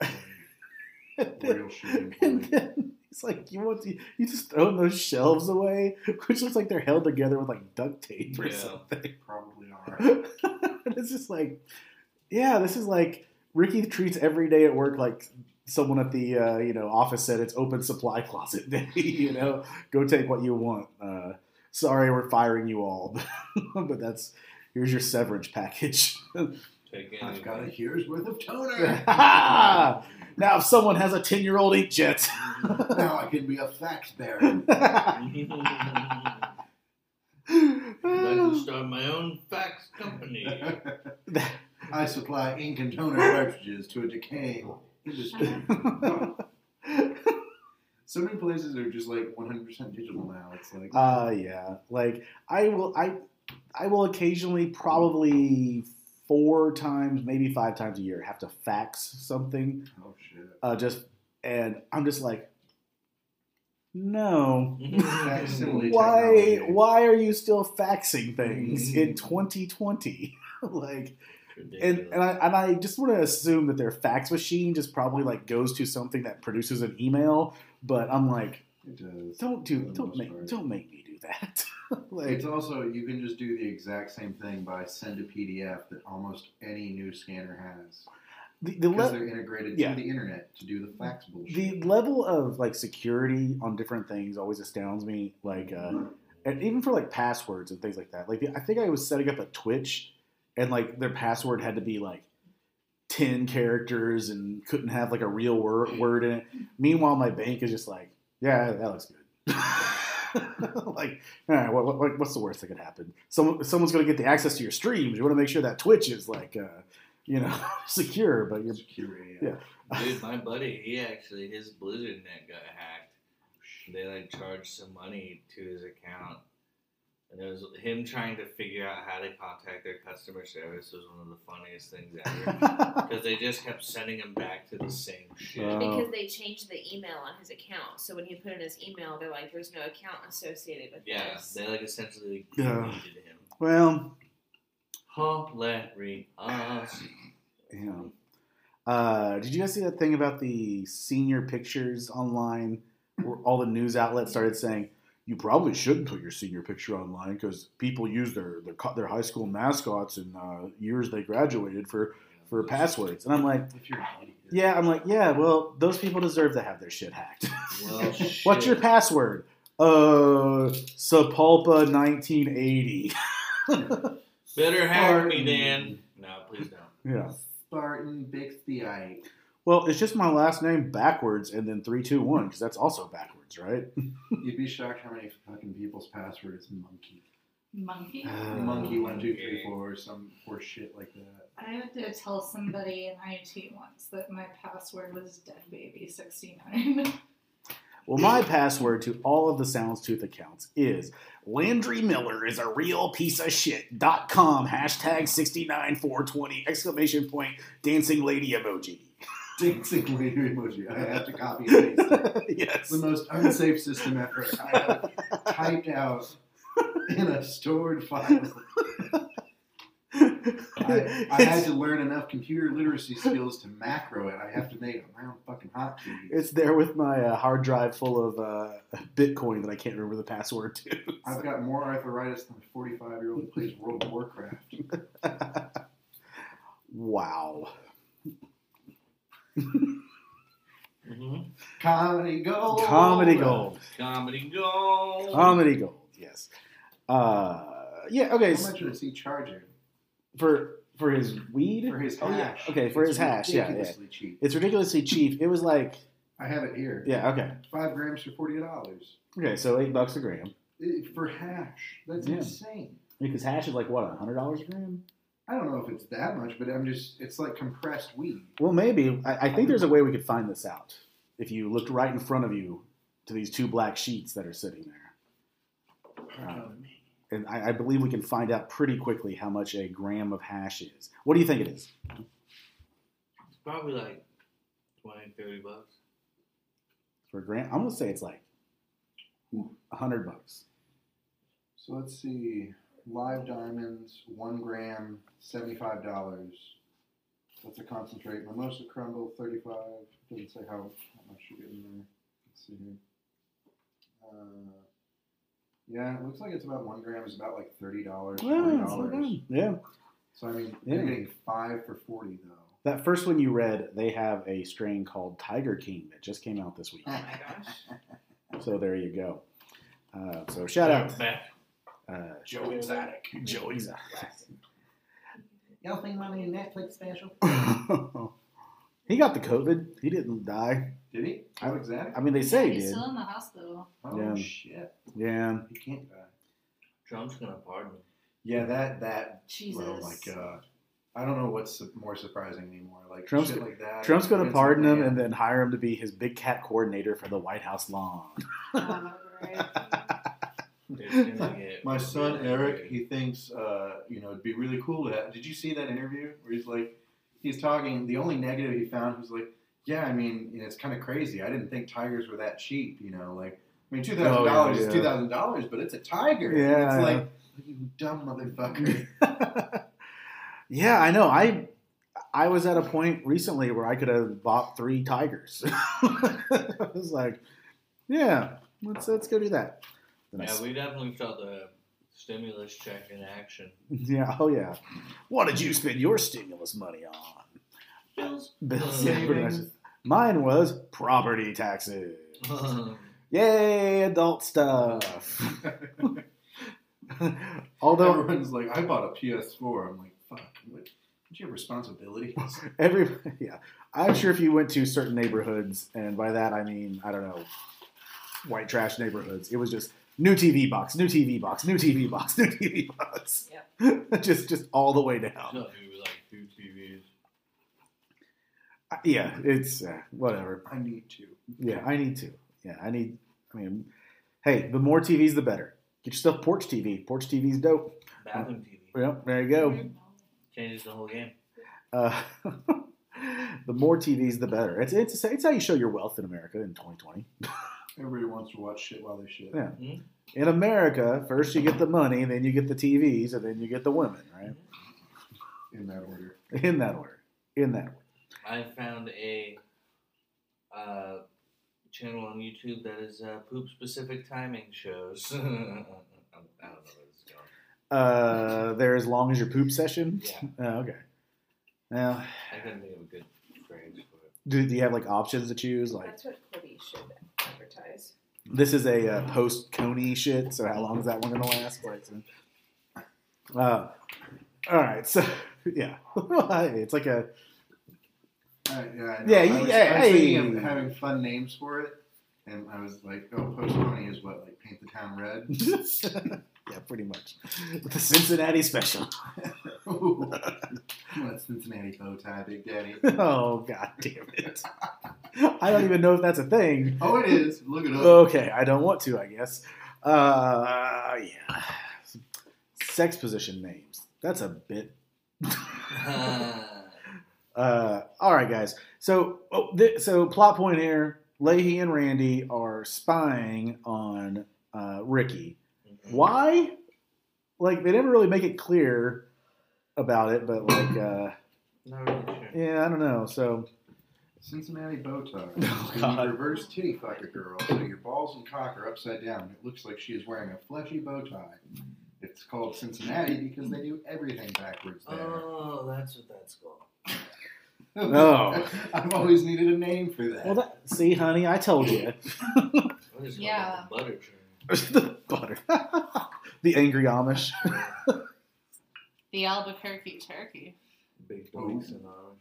and then, and then he's like, "You want to? You just throwing those shelves away, which looks like they're held together with like duct tape or Yeah. something." Probably are. and it's just like, yeah, this is like Ricky treats every day at work like someone at the uh, you know office said it's open supply closet day. you know, go take what you want. Uh, sorry, we're firing you all, but that's here's your severance package. Take I've got a year's worth of toner. now, if someone has a ten year old inkjet. now I can be a fax baron. I can start my own fax company. I supply ink and toner cartridges to a decaying so many places are just like 100% digital now. It's like, Uh yeah. Like I will I I will occasionally probably four times, maybe five times a year have to fax something. oh shit. Uh just and I'm just like no. Why why are you still faxing things in 2020? like Ridiculous. and I and I just want to assume that their fax machine just probably like goes to something that produces an email, but I'm like don't do don't make part. don't make me do that. like It's also you can just do the exact same thing by send a PDF that almost any new scanner has the, the le- they're integrated yeah. to the internet to do the fax bullshit. the level of like security on different things always astounds me. Like, uh, and even for like passwords and things like that. Like, I think I was setting up a Twitch, and like their password had to be like ten characters and couldn't have like a real word word in it. Meanwhile, my bank is just like, yeah, that looks good. like, all right, what, what, what's the worst that could happen? Someone, someone's going to get the access to your streams. You want to make sure that Twitch is like, uh, you know, secure, but you're security. yeah. Dude, my buddy, he actually his Blizzard net got hacked. They like charged some money to his account, and it was him trying to figure out how to contact their customer service was one of the funniest things ever because they just kept sending him back to the same shit. Because they changed the email on his account. So when he put in his email, they're like, there's no account associated with yeah, this. they like essentially Yeah. deleted him. well, Hilarious. Yeah. Uh, did you guys see that thing about the senior pictures online where all the news outlets started saying you probably shouldn't put your senior picture online because people use their their, their high school mascots and uh, years they graduated for for passwords and I'm like If you're yeah I'm like yeah well those people deserve to have their shit hacked Well, what's your shit. password uh Sapulpa 1980 Better hack me, Spartan. Dan. No, please don't. yeah Spartan Bixbyite. well it's just my last name backwards and then 321 because that's also backwards right You'd be shocked how many fucking people's password is monkey. Monkey. Uh, monkey one two three four or some horse shit like that. I had to tell somebody in IT once that my password was dead baby sixty nine. Well, my password to all of the Soundstooth accounts is Landry Miller is a real piece of shit. Dot com hashtag 69420 exclamation point dancing lady emoji. Dancing lady emoji. I have to copy and paste it. yes. The most unsafe system ever. I have typed out in a stored file. I, I had to learn enough computer literacy skills to macro it. I have to make my own fucking hotkeys. It's there with my uh, hard drive full of uh, Bitcoin that I can't remember the password to. I've got more arthritis than a 45 year old who plays World of Warcraft. wow. Mm-hmm. Comedy gold. Comedy gold. Comedy gold. Comedy gold. Yes. Uh, yeah. Okay. How much is he charging For for his weed. for his Oh, yeah. hash? Okay, for It's his hash, yeah, yeah. ridiculously cheap. It's ridiculously cheap. It was like, I have it here. yeah, okay. Five grams for forty dollars. Okay, so eight bucks a gram. For hash. That's Yeah. insane. Because hash is like what, hundred dollars a gram? I don't know if it's that much, but I'm just, it's like compressed weed. Well, maybe. I, I think there's a way we could find this out. If you looked right in front of you to these two black sheets that are sitting there. Um, and I, I believe we can find out pretty quickly how much a gram of hash is. What do you think it is? It's probably like 20, 30 bucks. For a gram? I'm going to say it's like a hundred bucks. So let's see. Live diamonds, one gram, seventy-five dollars. That's a concentrate. Mimosa crumble, thirty-five. Doesn't say how, how much you get in there. Let's see here. Uh, yeah, it looks like it's about one gram is about like thirty dollars, Yeah, forty it's not dollars. bad. yeah. So I mean, Yeah. you're getting five for forty though. That first one you read, they have a strain called Tiger King that just came out this week. Oh my gosh. So there you go. Uh, so shout out Back. Uh, Joe Exotic. Joe Exotic. Y'all think my new Netflix special? he got the COVID. He didn't die. Did he? Joe Exotic? I mean, they say he He's did. still in the hospital. Oh Yeah. shit! Yeah. He can't die. Trump's gonna pardon him. Yeah, that that Jesus. Well, like, uh, I don't know what's su- more surprising anymore. Like Trump's shit like that. Trump's going to pardon him and then hire him to be his big cat coordinator for the White House lawn. Uh, right. They're gonna get My son Eric, he thinks, uh, you know, it'd be really cool to have. Did you see that interview where he's like, he's talking. The only negative he found was like, yeah, I mean, you know, it's kind of crazy. I didn't think tigers were that cheap. You know, like, I mean, two thousand Oh, dollars is two thousand dollars, but it's a tiger. Yeah, it's I like, you dumb motherfucker. yeah, I know. I I was at a point recently where I could have bought three tigers. I was like, yeah, let's let's go do that. Then I Yeah, we definitely felt the stimulus check in action. yeah, oh yeah. What did you spend your stimulus money on? Bills. Bills. Uh, yeah, pretty much. Mine was property taxes. Yay, adult stuff. Although Everyone's like, I bought a PS4. I'm like, fuck. What? Don't you have responsibilities? every yeah, I'm sure if you went to certain neighborhoods, and by that I mean I don't know, white trash neighborhoods, it was just new TV box, new TV box, new TV box, new TV box. just just all the way down. So we were like two TVs. Uh, Yeah, it's uh, whatever. I need to. Yeah, I need to. Yeah, I need. I mean, hey, the more TVs, the better. Get yourself porch TV. Porch TV's dope. Bathroom TV. Yep, there you go. Changes the whole game. Uh, the more TVs, the better. It's, it's it's how you show your wealth in America in 2020. Everybody wants to watch shit while they shit. Yeah. Mhm. In America, first you get the money, then you get the TVs, and then you get the women, right? In that order. In that order. In that order. I found a uh, channel on YouTube that is uh, poop specific timing shows. I don't know where this is going. Uh, there as long as your poop session. Yeah, Oh, okay. Now, I couldn't think of a good phrase for it. do, do you have like options to choose? Like That's what Cody should advertise. this is a uh, post Coney shit. So how long is that one gonna last? Like, so- uh, all right. So yeah, it's like a Uh, yeah, I. Yeah, I you- was, yeah, I was thinking hey. of having fun names for it, and I was like, oh, Post Pony is what, like paint the town red? yeah, pretty much the Cincinnati special. What Cincinnati bow tie, Big Daddy? oh god damn it! I don't even know if that's a thing. Oh, it is. Look it up. Okay, I don't want to. I guess. Uh, yeah. Sex position names. That's a bit. Uh, all right, guys. So, oh, th- so plot point here: Lahey and Randy are spying on uh, Ricky. Why? Like they never really make it clear about it, but like, uh, Not really sure. yeah, I don't know. So, Cincinnati bow tie. Oh, When God. you reverse titty fuck a girl, so your balls and cock are upside down. It looks like she is wearing a fleshy bow tie. It's called Cincinnati because they do everything backwards there. Oh, that's what that's called. Oh. I've always needed a name for that. well, that, see, honey, I told you. What is it Yeah. called? The butter train. the butter, the angry Amish. The Albuquerque turkey. Big police and orange.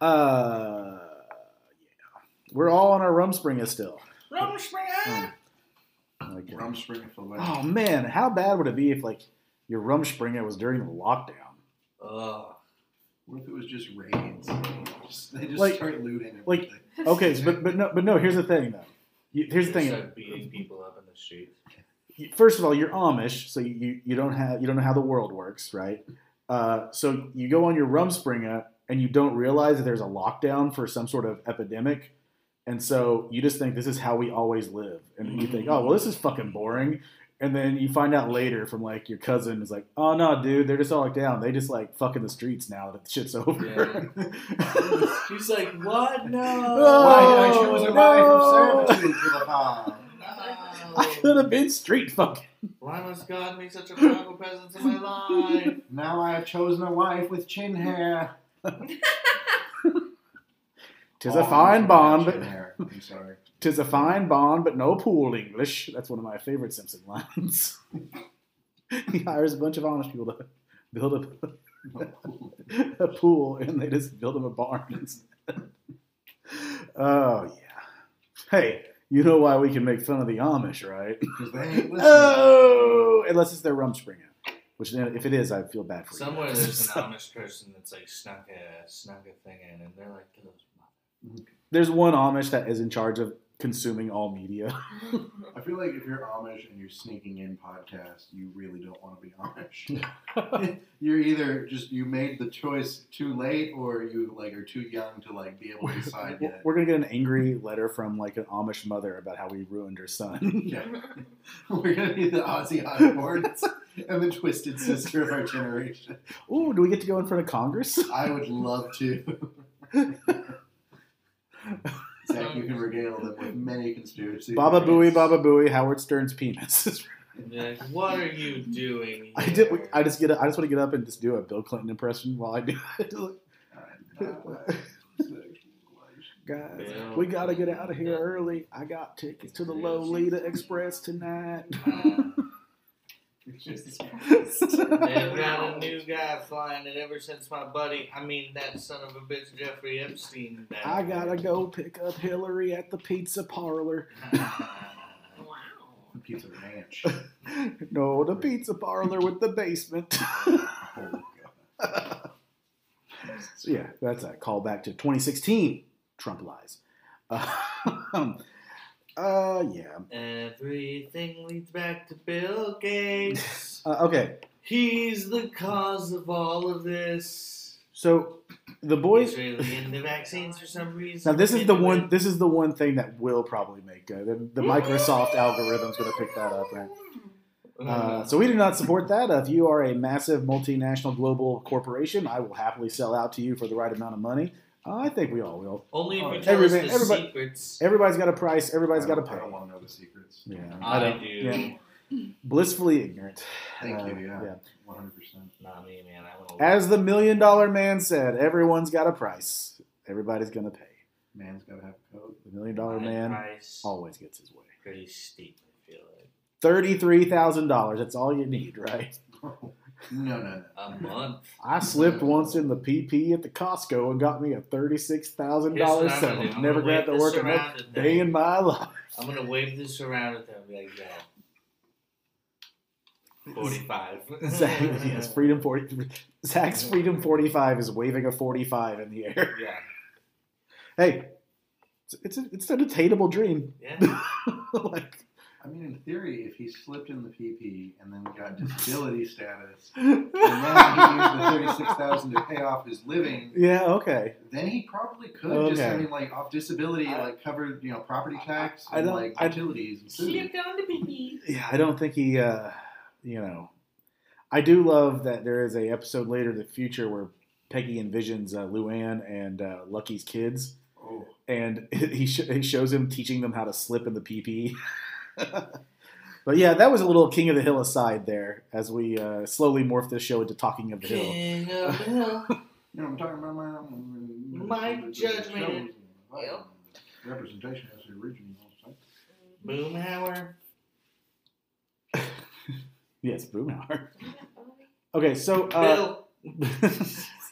Uh, yeah, we're all on our rum springer still. Rum Springer! Like, uh, Rumspringa fillet. oh man, how bad would it be if like your Rumspringa was during the lockdown? Ugh. What if it was just raids? Just- they just Like- start looting like- everything. Okay, so, but but no, but no. Here's the thing though. Here's the thing. start beating people up in the streets. First of all, you're Amish, so you, you don't have you don't know how the world works, right? Uh, so you go on your Rumspringa and you don't realize that there's a lockdown for some sort of epidemic, and so you just think this is how we always live, and you think, oh well, this is fucking boring, and then you find out later from like your cousin is like, oh no, dude, they're just all locked down. They just like fucking the streets now that the shit's over. She's like, what? No. Why I choose a no. life of servitude to the farm? I oh. could have been street fucking. Why must God make such a powerful presence in my life? Now I have chosen a wife with chin hair. Tis Oh, a fine chin bond, but hair. I'm sorry. Tis a fine bond, but no pool English. That's one of my favorite Simpson lines. he hires a bunch of Amish people to build a, a pool, and they just build him a barn instead. Oh yeah. Hey, you know why we can make fun of the Amish, right? Because they ain't listening. Oh, unless it's their Rumspringa. Which if it is, I feel bad for you. Somewhere there's an Amish person that's like snuck a snuck a thing in, and they're like, those There's one Amish that is in charge of consuming all media. I feel like if you're Amish and you're sneaking in podcasts, you really don't want to be Amish. you're either just you made the choice too late, or you like are too young to like be able to decide yet. We're gonna get an angry letter from like an Amish mother about how we ruined her son. Yeah. We're gonna be the Ozzy Osbournes and the twisted sister of our generation. Ooh, do we get to go in front of Congress? I would love to. Zach, you can um, regale them with many conspiracies. Baba Booey, Baba Booey, Howard Stern's penis. Like, what are you doing? I did. I just get. I just want to get up and just do a Bill Clinton impression while I do it. Guys, Bill we gotta get out of here early. I got tickets to the Lolita Express tonight. Jesus They've got a new guy flying it ever since my buddy, I mean that son of a bitch Jeffrey Epstein. died. I gotta go pick up Hillary at the pizza parlor. wow. Pizza Ranch. No, the pizza parlor with the basement. Oh, God. So yeah, that's a callback to 2016 Trump lies. Um, uh, yeah. Everything leads back to Bill Gates. Uh, okay, He's the cause of all of this. so the boys. He's really into vaccines for some reason. Now this is the one. This is the one thing that will probably make uh, the, the Microsoft algorithm's going to pick that up, right? Uh, so we do not support that. If you are a massive multinational global corporation, I will happily sell out to you for the right amount of money. Uh, I think we all will. Only if you Oh, tell us everybody- the everybody- secrets. Everybody's got a price. Everybody's got to don't- pay. I don't want to know the secrets. Yeah, I, don't- do. yeah. blissfully ignorant. Thank Uh, you. Yeah. One hundred percent. Not me, man. I want As the million dollar man said, everyone's got a price. Everybody's going to pay. Man's got to have a code. The million dollar My man price always gets his way. pretty steep. I feel like Thirty-three thousand dollars. That's all you need, right? No, no, no. a month. I slipped once in the PP at the Costco and got me a thirty-six thousand dollars what I'm gonna do. settlement. I'm Never got to work this another day them. in my life. I'm gonna wave this around at them and be like, yo, 45. Zach, yes, freedom forty. Zach's freedom forty-five is waving a forty-five in the air. Yeah, Hey, it's it's, a, it's an attainable dream. yeah. like, I mean, in theory, if he slipped in the PP and then got disability status, and then he used the thirty-six thousand to pay off his living, yeah, okay. then he probably could just, I Okay. mean, like off disability, I- like cover, you know, property tax I and don't- like I- utilities and food. Slipped on the pee Yeah, I don't think he. uh You know, I do love that there is a episode later in the future where Peggy envisions uh, Luann and uh, Lucky's kids. Oh, and he, sh- he shows him teaching them how to slip in the PP. but yeah, that was a little King of the Hill aside there as we uh, slowly morph this show into Talking of the Hill. King of the Hill. you know, I'm talking about my My judgment. Yep. representation as the original. Boomhauer. Yes, Boomhauer. Okay, so uh,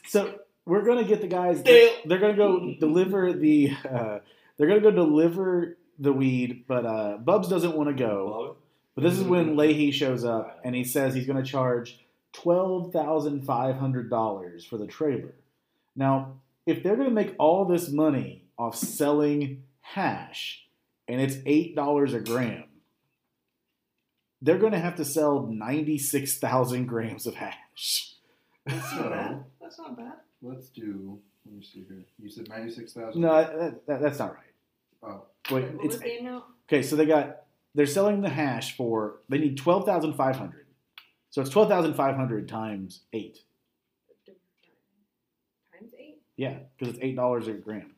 so we're gonna get the guys. Bill. They're gonna go deliver the. Uh, they're gonna go deliver the weed, but uh, Bubs doesn't want to go But this is when Lahey shows up and he says he's going to charge twelve thousand five hundred dollars for the trailer. Now, if they're going to make all this money off selling hash, and it's eight dollars a gram, they're going to have to sell ninety six thousand grams of hash. That's not bad. That's not bad. Let's do. Let me see here. You said ninety-six thousand. No, that, that, that's not right. Oh, Wait, What it's was the amount? okay. So they got they're selling the hash for they need twelve thousand five hundred. So it's twelve thousand five hundred times eight. Times eight. Yeah, because it's eight dollars a gram.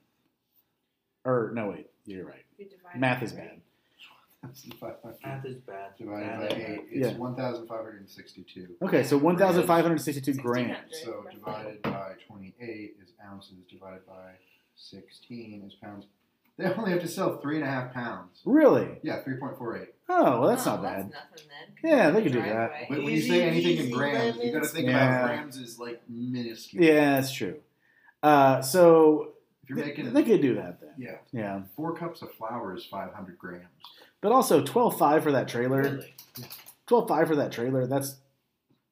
Or no, wait, you're right. We Math is right? bad. Math is bad. Divided by eight, math. it's Yeah. one thousand five hundred and sixty-two. Okay, so one thousand five hundred sixty-two 1600. grams. So divided by twenty-eight is ounces. Divided by sixteen is pounds. They only have to sell three and a half pounds. Really? Yeah, three point four eight. Oh, well, that's Oh, not bad. That's nothing then. Yeah, they could do that. Driveway. But when you say anything in grams, you got to think Yeah. about grams is like minuscule. Yeah, that's true. Uh, so If you're they, making they could do that then. yeah, Yeah, four cups of flour is five hundred grams. but also twelve five for that trailer. Really? Twelve five for that trailer. That's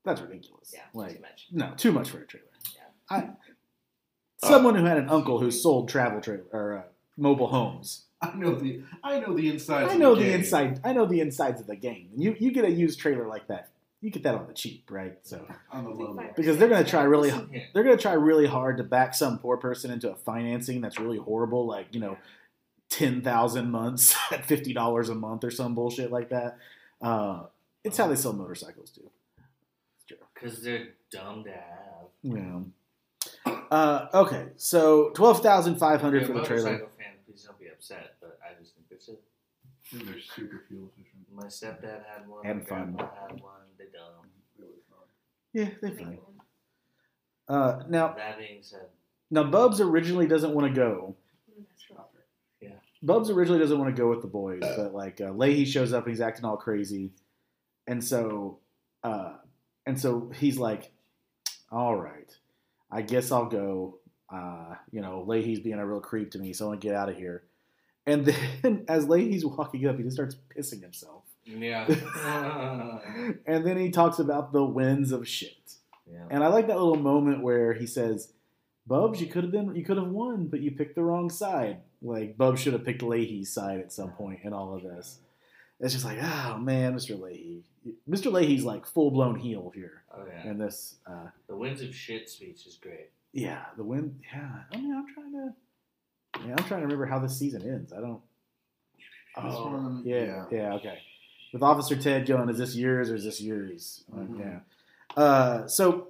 that's ridiculous. Yeah, like too much. no, too much for a trailer. Yeah. I someone who had an uncle who sold travel trailer or uh, mobile homes. I know the I know the insides. I of know the game. inside. I know the insides of the game. And you you get a used trailer like that, you get that on the cheap, right? So on the low. Because they're gonna try really they're gonna try really hard to back some poor person into a financing that's really horrible, like you know, ten thousand months at fifty dollars a month or some bullshit like that. Uh, it's how they sell motorcycles too. Because they're dumb to have. Yeah. Uh, okay, so twelve thousand five hundred If for the a trailer. motorcycle fan, please don't be upset, but I just think it's a They're super fuel efficient. My stepdad had one. And my fun. grandpa had one. They dumb. Really fun. Yeah, they're fine. Uh, now, That being said, now Bubs originally doesn't want to go. That's. Bubs originally doesn't want to go with the boys, but like uh, Lahey shows up and he's acting all crazy, and so, uh, and so he's like, "All right, I guess I'll go." Uh, you know, Lahey's being a real creep to me, so I'm gonna get out of here. And then, as Lahey's walking up, he just starts pissing himself, yeah. and then he talks about the winds of shit. yeah. And I like that little moment where he says, "Bubs, you could have been, you could have won, but you picked the wrong side. Like Bubs should have picked Lahey's side at some point in all of this." It's just like, oh man, Mr. Lahey, Mr. Lahey's like full blown heel here Oh yeah. in this. Uh, The winds of shit speech is great. yeah, the wind Yeah, I mean, I'm trying to. Yeah, I'm trying to remember how this season ends. I don't. This Oh, one, yeah, yeah, okay. With Officer Ted going, is this yours or is this yours? Mhm. yeah. Uh, so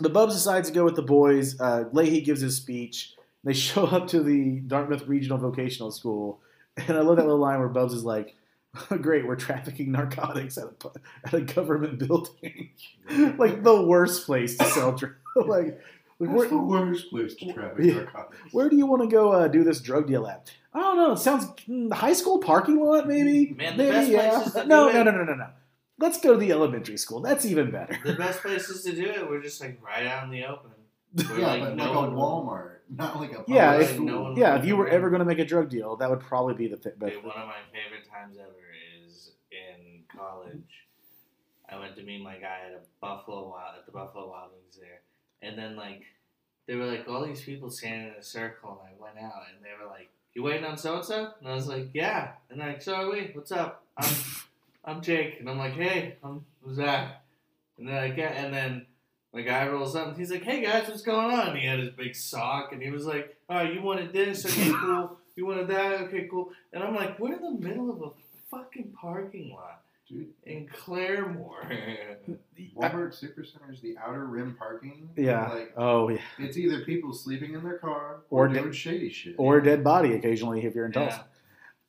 the Bubs decides to go with the boys. Uh, Lahey gives his speech. They show up to the Dartmouth Regional Vocational School, and I love that little line where Bubs is like, "Great, we're trafficking narcotics at a at a government building, like the worst place to sell drugs. like, like, That's the where, worst place to traffic Yeah. narcotics. where do you want to go uh, do this drug deal at? I don't know. It sounds mm, high school parking lot, maybe. Man, the maybe, best yeah. places no, no, no, no, no, no. Let's go to the elementary school. That's even better. The best places to do it were just like right out in the open. Where, Yeah, like, but no like a one would- Walmart, not like a Yeah, if- no one- Yeah, if you were ever going to make a drug deal, that would probably be the thing. But one of my favorite times ever is in college. I went to meet my guy at a Buffalo Wild at the Buffalo Wild Wings there, and then like they were like all these people standing in a circle, and I went out, and they were like, "You waiting on so and so?" And I was like, "Yeah," and they're like, "So are we? What's up?" I'm I'm Jake, and I'm like, "Hey, I'm who's that?" And they're like, "Yeah," and then. My guy rolls up and he's like, "Hey guys, what's going on?" And he had his big sock and he was like, "Oh, you wanted this? Okay, cool. You wanted that? Okay, cool." And I'm like, "We're in the middle of a fucking parking lot Dude, in Claremore." The Walmart Supercenter is the outer rim parking. yeah. Like, oh, yeah. it's either people sleeping in their car Or or, de- shady shit. Or a dead body occasionally if you're in Tulsa.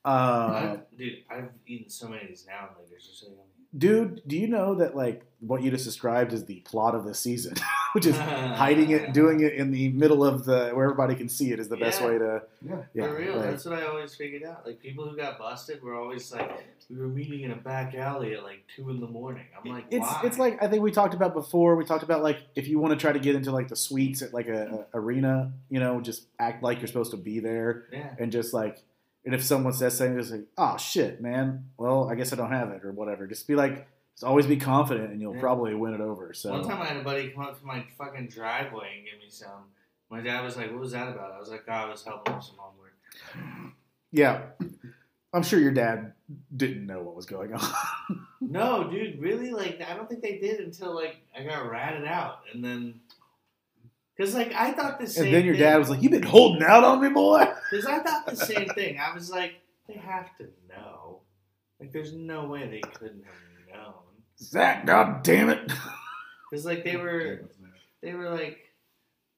Uh, I've- dude, I've eaten so many of these now, and like they're just so yummy. Dude, do you know that like what you just described is the plot of this season, which is hiding it, doing it in the middle of the where everybody can see it is the best way to. Yeah. Yeah, For real, like- that's what I always figured out. Like people who got busted were always like, we were meeting in a back alley at like two in the morning. I'm like, it's why? it's like I think we talked about before. We talked about like if you want to try to get into like the suites at like a, a arena, you know, just act like you're supposed to be there yeah, and just like And if someone says something, just like, "Oh shit, man. Well, I guess I don't have it or whatever." Just be like, just always be confident, and you'll Yeah. probably win it over. So One time I had a buddy come up to my fucking driveway and give me some. My dad was like, "What was that about?" I was like, "Oh, I was helping with some homework." yeah, I'm sure your dad didn't know what was going on. No, dude, really? Like, I don't think they did until like I got ratted out, and then because like I thought the same. and then your thing. dad was like, "You've been holding out on me, boy." Because I thought the same thing. I was like, they have to know. Like, there's no way they couldn't have known. Zach, god damn it. Because like they were, they were like,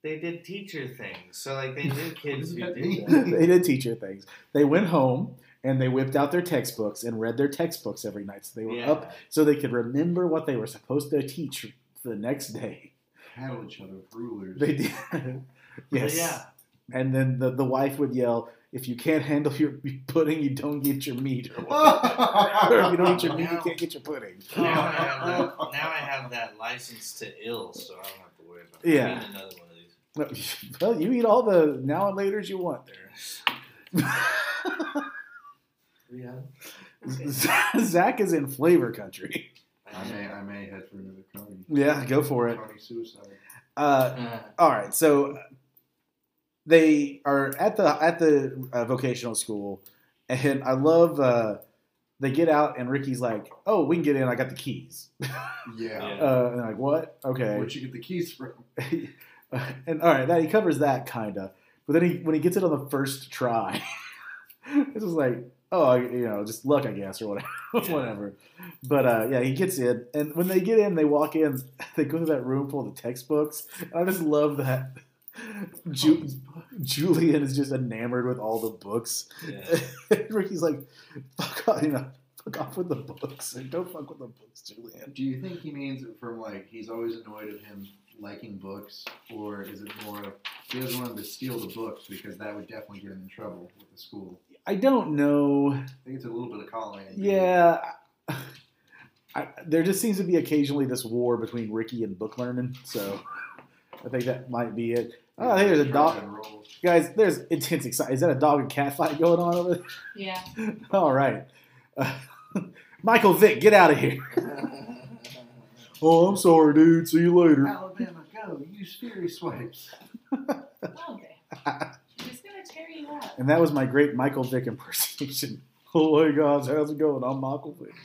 they did teacher things. So like they knew kids who What that did that. they did teacher things. They went home and they whipped out their textbooks and read their textbooks every night, so they were Yeah. up so they could remember what they were supposed to teach the next day. Paddle each other with rulers. They did. But yes. yeah. And then the, the wife would yell, "If you can't handle your pudding, you don't get your meat." Or, or if you don't eat your meat, you can't get your pudding. Now I have that. Now I have that license to ill, so I don't have to worry about. it. Yeah. I another one of these. Well, you eat all the now and later's you want there. Do we? Zach is in flavor country. I may, I may head for another Coney. Yeah, go for it. Coney suicide. Uh, Uh, all right, so they are at the at the uh, vocational school, and I love. Uh, they get out, and Ricky's like, "Oh, we can get in. I got the keys." Yeah. Yeah. Uh, and I'm like, "What? Okay." Where'd you get the keys from? and all right, that he covers that kind of, but then he when he gets it on the first try, it's just like, oh, you know, just luck, I guess, or whatever, whatever. But uh, yeah, he gets in, and when they get in, they walk in, they go to that room full of textbooks. I just love that. Ju- Julian is just enamored with all the books. yeah. Ricky's like, fuck off, you know, fuck off with the books. Like, don't fuck with the books, Julian. Do you think he means it from like he's always annoyed at him liking books, or is it more of he doesn't want him to steal the books because that would definitely get him in trouble with the school? I don't know. I think it's a little bit of column A. and B. Yeah. I, there just seems to be occasionally this war between Ricky and book learning, so I think that might be it. Oh, hey, there's a dog. Guys, there's intense excitement. Is that a dog and cat fight going on over there? Yeah. All right. Uh, Michael Vick, get out of here. Oh, I'm sorry, dude. See you later. Alabama, go use fury swipes. Okay. He's gonna tear you up. And that was my great Michael Vick impersonation. Oh, hey guys, how's it going? I'm Michael Vick.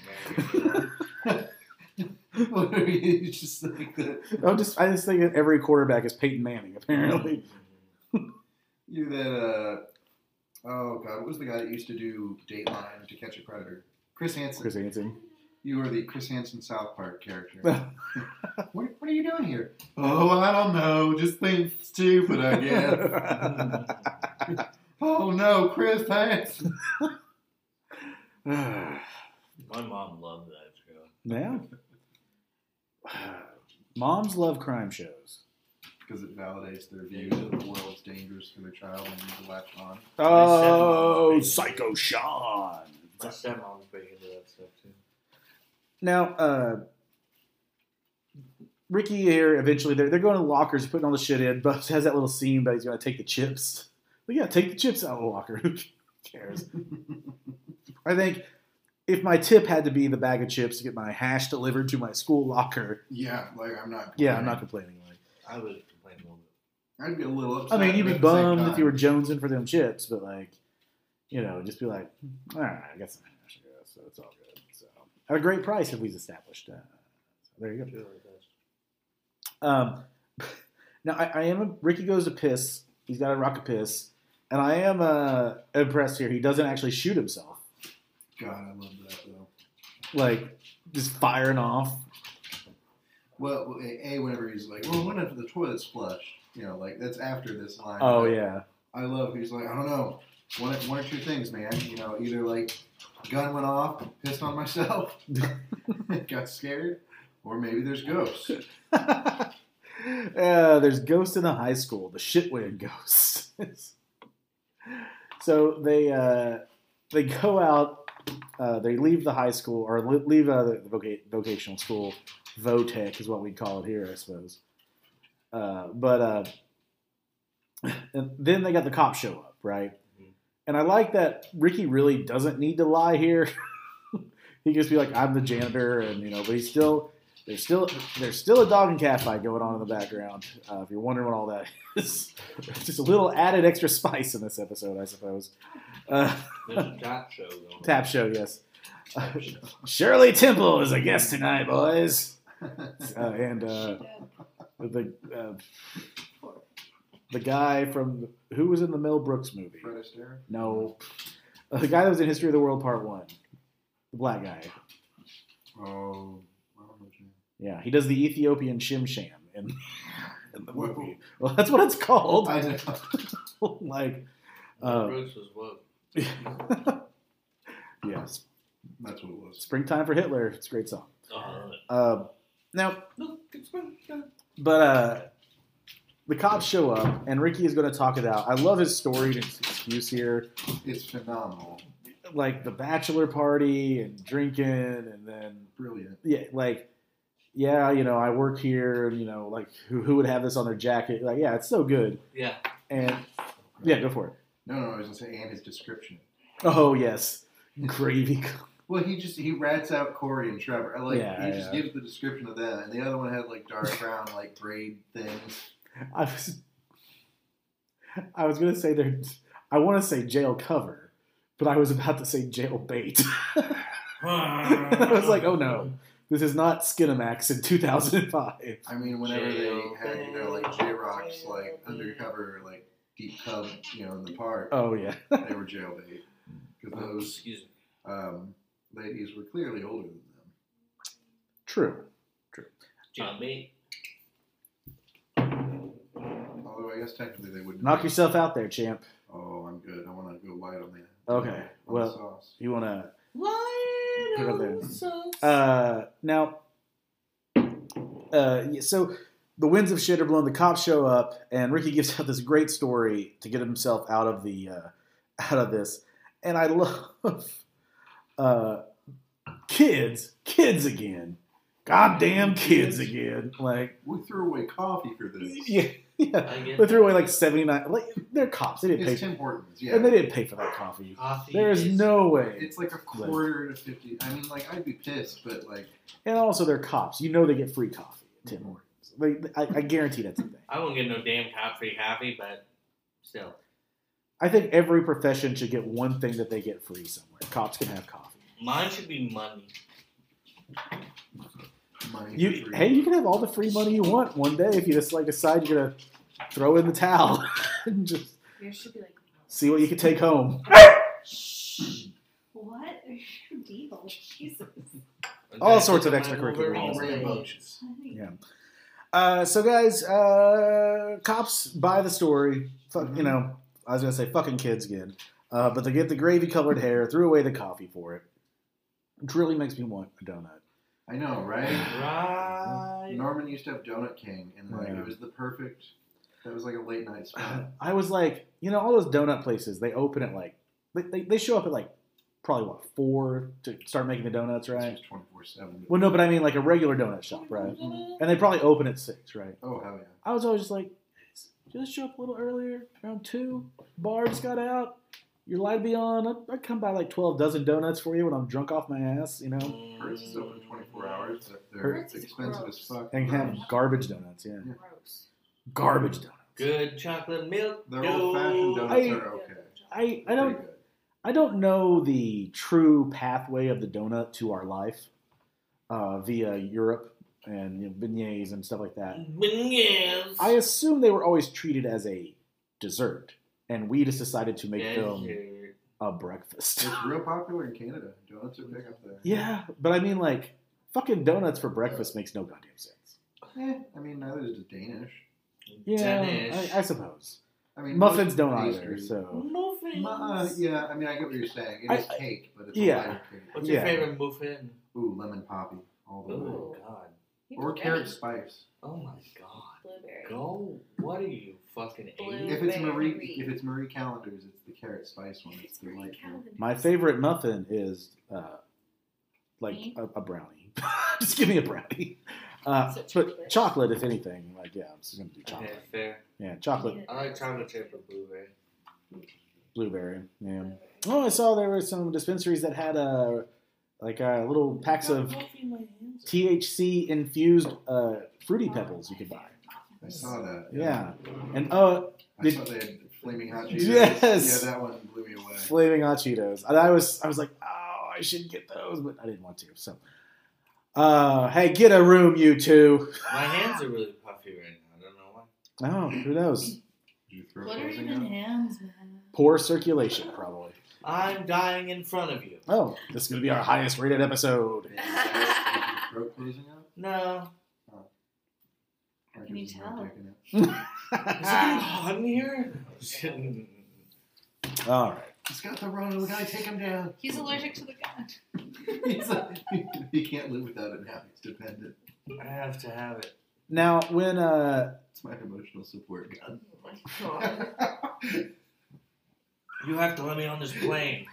it's just like the I'm just, I just think that every quarterback is Peyton Manning, apparently. you that uh oh god, what was the guy that used to do Dateline to catch a predator? Chris Hansen. Chris Hansen. You are the Chris Hansen South Park character. what, what are you doing here? Oh, I don't know. Just think stupid, I guess. oh no, Chris Hansen. My mom loved that show. Moms love crime shows. Because it validates their view that the world's dangerous for their child and need to latch on. Oh, Psycho Sean. My stepmom was big into that stuff too. Now, uh, Ricky here, eventually, they're, they're going to the lockers, putting all the shit in. Bubs has that little scene, but he's going to take the chips. But yeah, take the chips out of the locker. Who cares? I think if my tip had to be the bag of chips to get my hash delivered to my school locker, Yeah, like I'm not. yeah, I'm not complaining. Like, I would complain a little bit. I'd be a little I mean, you'd be at the same bummed if you were jonesing for them chips, but like, you know, just be like, all right, I guess, I guess so it's all good. At a great price, if we've established. Uh, so there you go. Um, now I, I am a, Ricky goes to piss. He's got a rock of piss, and I am uh, impressed here. He doesn't actually shoot himself, God, I love that though. like just firing off. Well, a whenever he's like, well, whenever the toilet's flushed, you know, like that's after this line. Oh yeah, I love. He's like, I don't know, one, one or two things, man. You know, either like gun went off, pissed on myself, got scared, or maybe there's ghosts. uh, there's ghosts in the high school. The shitwig ghosts. so they uh, they go out. Uh, they leave the high school or leave uh, the voca- vocational school. Votech is what we call it here, I suppose. Uh, but uh, then they got the cops show up, right? And I like that Ricky really doesn't need to lie here. he can just be like, "I'm the janitor," and you know, but he's still there's still there's still a dog and cat fight going on in the background. Uh, if you're wondering what all that is, just a little added extra spice in this episode, I suppose. Uh, tap show going. tap show, yes. Shirley Temple is a guest tonight, boys. Uh, and uh, the uh, the guy from who was in the Mel Brooks movie? Fred Astaire. No, Uh, the guy that was in History of the World Part One, the black guy. Oh, I don't know what you mean. Yeah, he does the Ethiopian Shim Sham in, in the movie. Well, that's what it's called. I know. like, Mel uh, Brooks was woke. yes, That's what it was. "Springtime for Hitler." It's a great song. I love it. Uh, now, Look, it's been- But uh, the cops show up, and Ricky is going to talk it out. I love his story and his excuse here, It's phenomenal. like the bachelor party and drinking, and then Brilliant. yeah, like yeah, you know, I work here, and you know, like who who would have this on their jacket? Like, yeah, it's so good, Yeah. and yeah, go for it. No, no, I was gonna say, and his description. Oh yes, gravy. Well, he just he rats out Corey and Trevor. I like Yeah, he just yeah. gives the description of them, and the other one had like dark brown like braid things. I was I was gonna say there. I want to say jail cover, but I was about to say jail bait. I was like, oh no, this is not Skinamax in 2005. I mean, whenever they had you know like J-Roc's like undercover like deep cub you know in the park, Oh yeah, they were jail bait because Oh, those excuse me. um, ladies were clearly older than them. true. True. John B. guess technically they wouldn't. Knock yourself out there, champ. Oh, I'm good. I want to go light on the Okay, on the well- sauce. You wanna Lion Put on the sauce. uh now? Uh, yeah, so the winds of shit are blowing. The cops show up, and Ricky gives out this great story to get himself out of the uh, out of this. And I love uh, kids, kids again, goddamn kids again. Like We threw away coffee for this. yeah, yeah. They threw away like seventy nine. Like they're cops. They didn't It's pay, Tim Hortons, yeah. and they didn't pay for that coffee. Coffee There is no way. It's like a quarter to fifty. I mean, like I'd be pissed, but like And also, they're cops. You know they get free coffee at Tim Hortons. Like, I, I guarantee that's a thing. I won't get no damn cop free coffee, but still. I think every profession should get one thing that they get free somewhere. Cops can have coffee. Mine should be money. Money. You, for hey, you can have all the free money you want one day if you just like decide you're gonna throw in the towel and just Yours should be like. see what you can take home. What are your deals? Jesus. All sorts of My extracurricular Wolverine All things. rambunctious. Yeah. Uh, so guys, uh, cops buy the story. Fuck, you Mhm. know, I was gonna say fucking kids again, uh, but they get the gravy colored hair, threw away the coffee for it. Which really makes me want a donut. I know, right? Right. Norman used to have Donut King, and like Yeah. it was the perfect. That was like a late night spot. I was like, you know, all those donut places, they open at like, they, they, they show up at like probably what four to start making the donuts, right? Twenty four seven. Well, no, but I mean like a regular donut shop, right? Mm-hmm. And they probably open at six, right? Oh hell yeah! I was always just like, just show up a little earlier, around two. Bar just got out. Your light be on. I'd, I'd come by like twelve dozen donuts for you when I'm drunk off my ass, you know, Hurts is open twenty four hours, but they're Hurts is expensive gross. as fuck. and have garbage donuts. Yeah, Gross. garbage donuts. Good chocolate milk. Their old fashioned donuts I- are okay. I I Pretty don't good. I don't know the true pathway of the donut to our life uh, via Europe and you know, beignets and stuff like that. Yes. I assume they were always treated as a dessert, and we just decided to make them Desert. a breakfast. It's real popular in Canada. Donuts are big up there. yeah, but I mean, like, fucking donuts for breakfast makes no goddamn sense. Eh, I mean, neither does Danish. Yeah, Danish. I, I suppose. I mean, Muffins don't either, pastries- so. Muffins. Mu- uh, yeah, I mean, I get what you're saying. It I- is cake, but it's yeah. a lighter cake. What's your Yeah. favorite muffin? Ooh, lemon poppy, all the way. Oh God. Or carrot spice. Oh my God. Blueberry. Go. What are you fucking Blue. eight? If it's Marie, Blueberry. if it's Marie Callender's, it's the carrot spice one. It's the Marie light one. Callender's. My favorite muffin is uh, like Me? a, a brownie. just give me a brownie. Uh, So but chocolate. chocolate, if anything, like yeah, I'm just gonna do chocolate. Okay, fair. Yeah, chocolate. I like chocolate chip or blueberry. Blueberry. Yeah. Oh, I saw there were some dispensaries that had uh, like uh, little packs of THC infused uh, fruity pebbles you could buy. I saw that. Yeah, and uh, I Did- saw they had flaming hot Cheetos. Yes. Yeah, that one blew me away. flaming hot Cheetos. And I was I was like, oh, I should get those, but I didn't want to. So, uh, hey, get a room, you two. My hands are really puffy right now. I don't know why. Oh, who knows? Did you throw What are closing even out? hands, man? Poor circulation, probably. I'm dying in front of you. Oh, this is gonna be our highest rated episode. Did you throw closing out? No. Or Can you tell? taking it? Is it hot in here? All right. He's got the Rona. We gotta take him down. He's allergic to the gun. He's a, he can't live without it now. He's dependent. I have to have it. Now, when uh, It's my emotional support gun. Oh my God. You have to let me on this plane.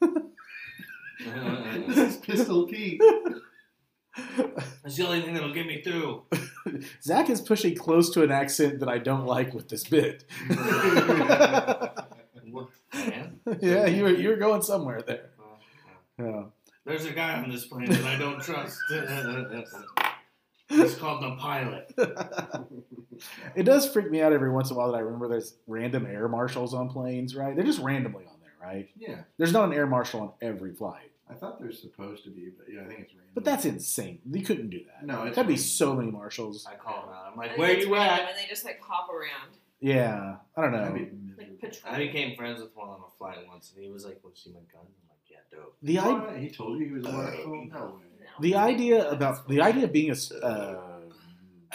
this is Pistol Pete. That's the only thing that'll get me through. Zach is pushing close to an accent that I don't like with this bit. Yeah, you were you were going somewhere there. Uh, yeah. There's a guy on this plane that I don't trust. He's called the pilot. it does freak me out every once in a while that I remember there's random air marshals on planes, right? They're just randomly on there, right? Yeah, There's not an air marshal on every flight. I thought there's supposed to be, but yeah, I think it's random. But that's insane. You couldn't do that. No, it's That'd be random. so many marshals. I call them out. I'm like, think where it's you at? And they just like hop around. Yeah, I don't know. be Like patrol. I became friends with one on a flight once, and he was like, "Want to see my gun?" I'm like, "Yeah, dope." The I- He told you he was a marshal? No way. The idea about the idea of being a uh,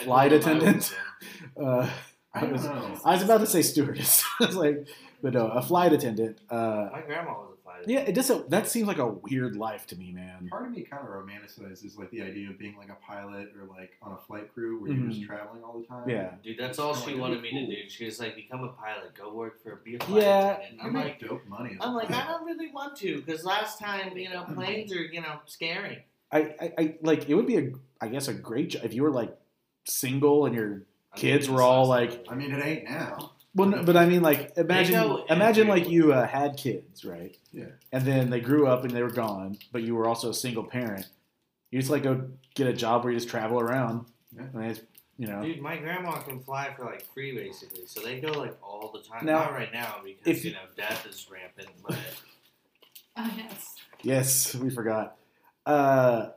flight told him I attendant. Uh, I I was know. I was about to say stewardess. I was like, but no, a flight attendant. uh, Uh, My grandma was a flight yeah, attendant. it just that seems like a weird life to me, man. Part of me kind of romanticizes like the idea of being like a pilot or like on a flight crew where you're just Mhm. traveling all the time. Yeah. Dude, that's all she kinda wanted me it'd to do. She was like, "Become a pilot. Go work for be a flight Yeah. attendant." You I'm make like, dope money. as a I'm like, I pilot. don't really want to because last time, you know, planes are you know scary. I, I, I like it would be a I guess a great job if you were like single and your I Kids mean, were all last like- I mean, it ain't now. Well, no, but I mean like imagine go imagine like you uh, had kids right Yeah. and then they grew up and they were gone but you were also a single parent you just like go get a job where you just travel around Yeah. and it's you know Dude, my grandma can fly for like free basically, so they go like all the time. Now, Not right now because if you you- know death is rampant, but Oh yes. yes we forgot uh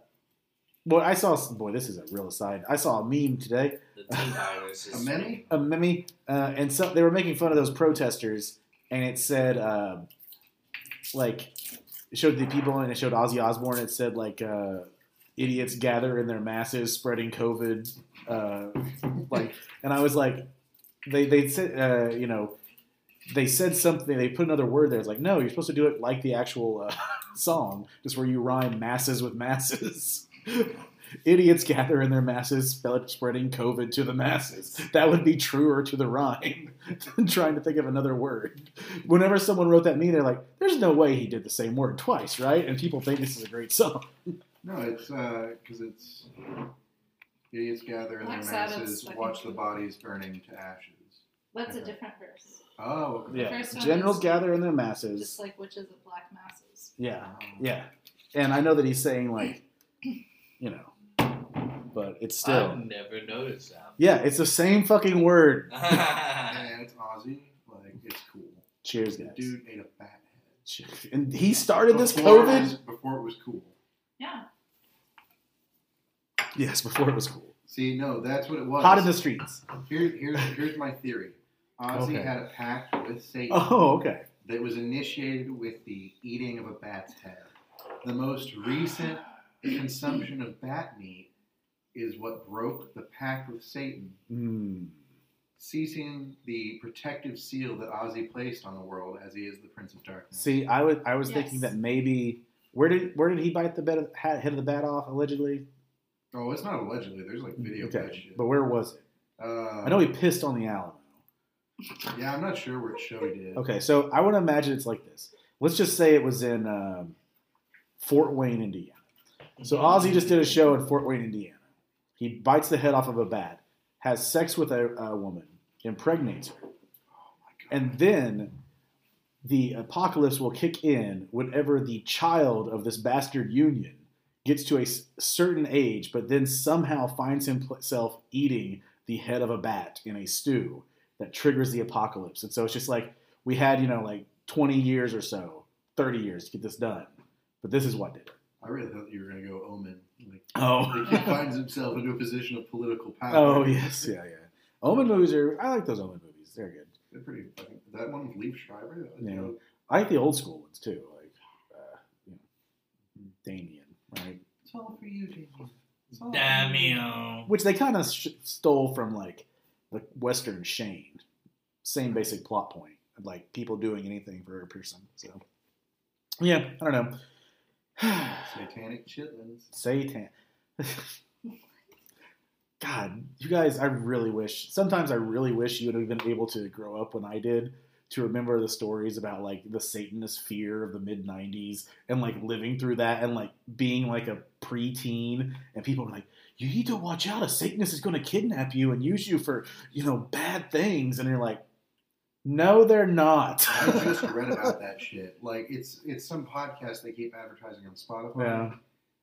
boy I saw boy this is a real aside I saw a meme today the T virus A meme? a meme, uh, and so they were making fun of those protesters, and it said uh, like it showed the people and it showed Ozzy Osbourne. It said like uh, idiots gather in their masses, spreading COVID. Uh, like, and I was like, they they said uh, you know. They said something. They put another word there. It's like, no, you're supposed to do it like the actual uh, song, just where you rhyme masses with masses. Idiots gather in their masses, spreading COVID to the masses. That would be truer to the rhyme than trying to think of another word. Whenever someone wrote that meme, they're like, "There's no way he did the same word twice, right?" And people think this is a great song. No, it's uh, because it's idiots gather in Black their Sabbath's masses, fucking watch the bodies burning to ashes. That's a different verse. Oh, okay. Yeah, generals gather in their masses. Just like witches of black masses. Yeah, oh. yeah, and I know that he's saying like, you know, but it's still I've never noticed that. yeah, it's the same fucking word. And it's Ozzy. Like it's cool. Cheers, The guys. dude ate a bat head. And he started this Before it COVID. was- before it was cool. Yeah. Yes, before it was cool. See, no, that's what it was. Hot in the streets. Here, here's here's my theory. Ozzy Okay. had a pact with Satan Oh, okay. that was initiated with the eating of a bat's head. The most recent consumption of bat meat is what broke the pact with Satan, Mm. ceasing the protective seal that Ozzy placed on the world as he is the Prince of Darkness. See, I was I was Yes. thinking that maybe where did where did he bite the bed, head of the bat off allegedly? Oh, it's not allegedly. There's like video of that Okay, shit. but where was it? Uh, I know he pissed on the Alamo. Yeah, I'm not sure which show he did. Okay, so I want to imagine it's like this. Let's just say it was in um, Fort Wayne, Indiana. So Ozzy just did a show in Fort Wayne, Indiana. He bites the head off of a bat, has sex with a, a woman, impregnates her, and then the apocalypse will kick in whenever the child of this bastard union gets to a certain age, but then somehow finds himself eating the head of a bat in a stew that triggers the apocalypse. And so it's just like we had, you know, like 20 years or so, 30 years to get this done. But this is what did it. I really thought you were going to go Omen. Like, Oh. he finds himself into a position of political power. Oh, yes. Yeah, yeah. Omen movies are, I like those Omen movies. They're good. They're pretty fucking. That one with Liev Schreiber. That was Yeah. I like the old school ones too, like, uh, you know, Damien, right? It's all for you, Damien. It's all for you. Damn. Which they kind of sh- stole from like the Western Shane. Same basic plot point, like people doing anything for a person. So, yeah, I don't know. Satanic chitlins. Satan. God, you guys, I really wish. Sometimes I really wish you would have been able to grow up when I did to remember the stories about like the Satanist fear of the mid '90s and like living through that and like being like a preteen and people were like, "You need to watch out! A Satanist is going to kidnap you and use you for you know bad things," and you're like, "No, they're not." I just read about that shit. Like it's it's some podcast they keep advertising on Spotify. Yeah.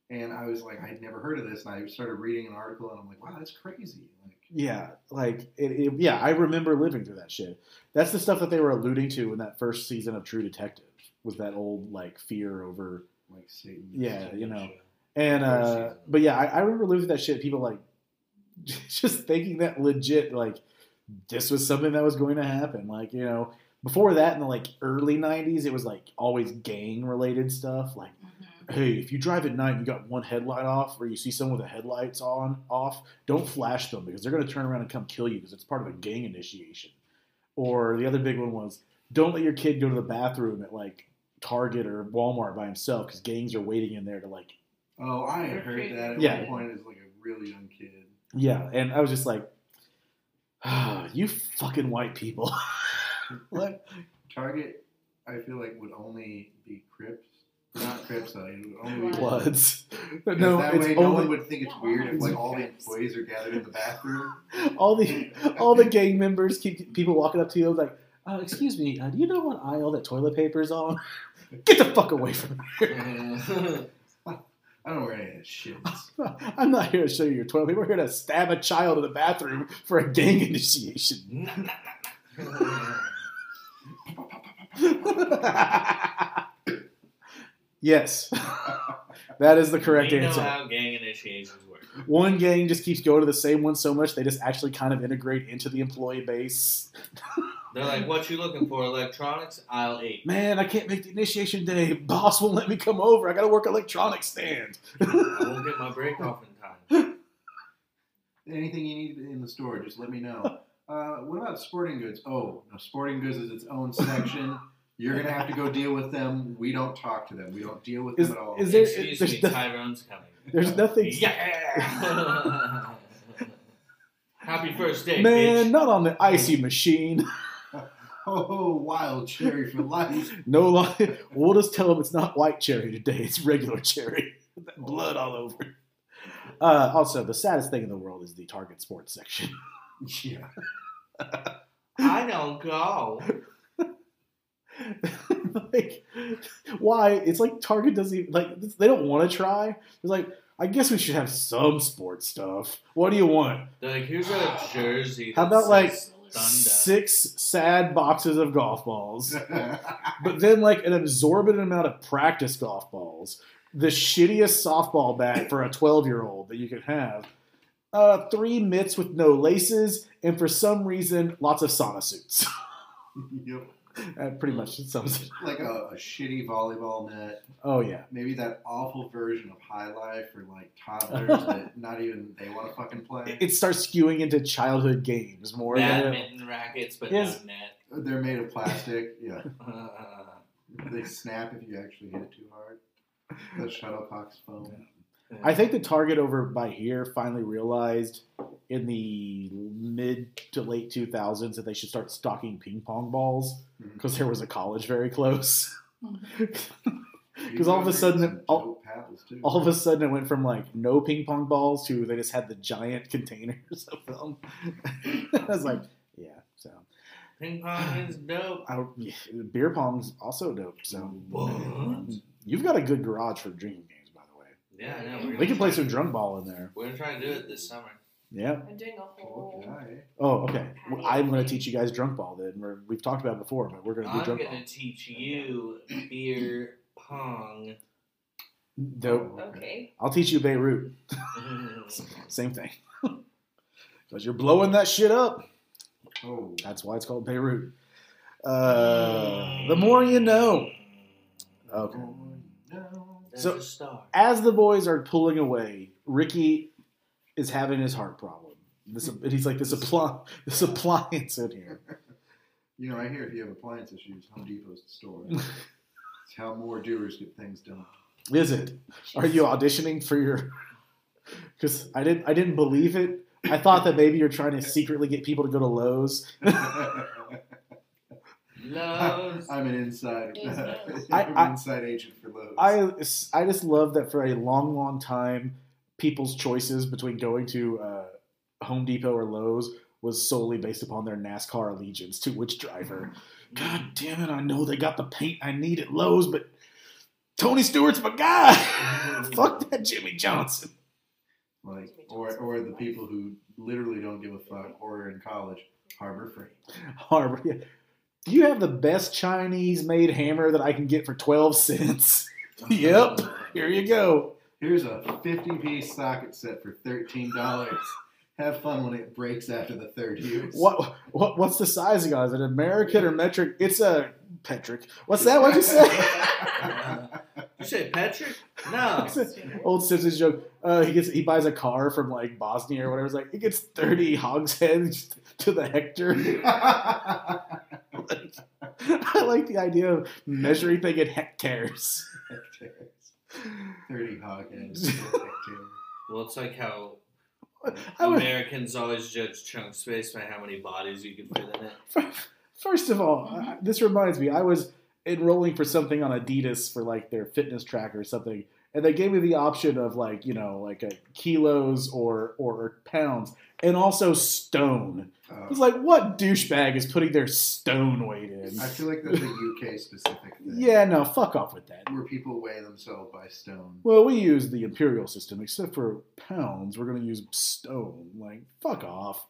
And I was like, I'd never heard of this, and I started reading an article, and I'm like, wow, that's crazy. Like, Yeah, like it, it, yeah, I remember living through that shit. That's the stuff that they were alluding to in that first season of True Detective. Was that old like fear over like Satan. Yeah, you know. Show. and uh but yeah, I, I remember living through that shit. People like just thinking that legit like this was something that was going to happen. Like you know, before that in the like early '90s, it was like always gang related stuff. Like Mhm. hey, if you drive at night and you got one headlight off, or you see someone with the headlights on off, don't flash them because they're going to turn around and come kill you because it's part of a gang initiation. Or the other big one was don't let your kid go to the bathroom at like Target or Walmart by himself because gangs are waiting in there to like Oh, I had heard that at Yeah. one point as like a really young kid. yeah, and I was just like, ah, you fucking white people. What? Target, I feel like would only be Crips. Not Crips, though. It would only be Bloods. Because No, that it's way no only one would think it's weird if like all the employees are gathered in the bathroom. all the all the gang members keep people walking up to you like, uh, excuse me, uh, do you know what aisle that toilet paper is on? Get the fuck away from me. I don't know where any of that shit is. I'm not here to show you your toilet paper. We're here to stab a child in the bathroom for a gang initiation. yes, that is the correct we know answer. how gang initiations work. One gang just keeps going to the same one so much they just actually kind of integrate into the employee base. They're like, "What you looking for? Electronics? Aisle eight. Man, I can't make the initiation day. Boss won't let me come over. I got to work electronics stand. I won't get my break off in time." Anything you need in the store, just let me know. Uh, what about sporting goods? Oh, no, sporting goods is its own section. You're gonna have to go deal with them. We don't talk to them. We don't deal with Is- them at all. is there- Excuse there's me, no- Tyrone's coming. There's nothing. Yeah. Happy first day, Man, bitch. not on the ICEE machine. Oh, wild cherry for life. No longer. We'll just tell them it's not white cherry today. It's regular cherry. Blood all over. Uh, also, the saddest thing in the world is the Target sports section. Yeah. I don't go. like, why? It's like Target doesn't even, like they don't want to try. It's like I guess we should have some sports stuff. What do you want? They're like, here's a jersey. How about, like, Thunder. Six sad boxes of golf balls, but then like an absorbent amount of practice golf balls. The shittiest softball bat for a twelve-year-old that you could have. Uh, three mitts with no laces, and for some reason, lots of sauna suits. yep. that pretty much mm. sums it. Like a, a shitty volleyball net. Oh yeah. Maybe that awful version of High Life for like toddlers that not even they want to fucking play. it starts skewing into childhood games more than badminton rackets, but Yes. no net. Uh, they're made of plastic. Yeah. Uh-huh. They snap if you actually hit it too hard. The shuttlecock's foam. I think the Target over by here finally realized in the mid to late 2000s that they should start stocking ping pong balls because there was a college very close. Because all of a sudden, Some all, too. all of a sudden, it went from like no ping pong balls to they just had the giant containers of them. I was like, yeah. So Ping pong is dope. I, beer pong's also dope. So What? you've got a good garage for drinking games, by the way. Yeah, I know. We're We gonna can play try- some drunk ball in there. We're gonna try and do it this summer. Yeah. I'm doing a whole. Okay. Oh, okay. Well, I'm going to teach you guys drunk ball. Then we're, we've talked about it before, but we're going to do drunk ball. I'm drunk gonna teach you beer pong. Dope. Okay. I'll teach you Beirut. Same thing. Because you're blowing that shit up. Oh. That's why it's called Beirut. Uh, the more you know. Okay. There's So- a star. As the boys are pulling away, Ricky is having his heart problem. This, and he's like, this, appli- this appliance in here. You know, I hear if you have appliance issues, Home Depot's the store. it's how more doers get things done. Is it? Are you auditioning for your? Because I didn't. I didn't believe it. I thought that maybe you're trying to secretly get people to go to Lowe's. Lowe's. I'm an inside. I- I'm an inside agent for Lowe's. I I just love that for a long, long time, people's choices between going to uh, Home Depot or Lowe's was solely based upon their NASCAR allegiance to which driver. God damn it! I know they got the paint I need at Lowe's, but Tony Stewart's my guy. Fuck that Jimmie Johnson. like, or or the people who literally don't give a fuck, or are in college, Harbor Freight. Harbor. Yeah. Do you have the best Chinese made hammer that I can get for 12 cents? yep. Here you go. Here's a 50 piece socket set for $13. Have fun when it breaks after the third use. What, what what's the sizing on? it? Is it American or metric? It's a Petric. What's that? What'd you say? You say Patrick? No. Old Simpsons joke. Uh, he gets he buys a car from like Bosnia or whatever. It's like he gets 30 hogsheads to the hectare. I like the idea of measuring thing in hectares. 30 hog heads. Well, it's like how would, Americans always judge chunk space by how many bodies you can fit in it. First of all, uh, this reminds me, I was enrolling for something on Adidas for like their fitness tracker or something, and they gave me the option of like you know like a kilos or or pounds, and also stone. I was Uh, like, what douchebag is putting their stone weight in? I feel like that's a UK specific thing. Yeah, no, fuck off with that. Where people weigh themselves by stone. Well, we use the imperial system, except for pounds. We're gonna use stone. Like, fuck off,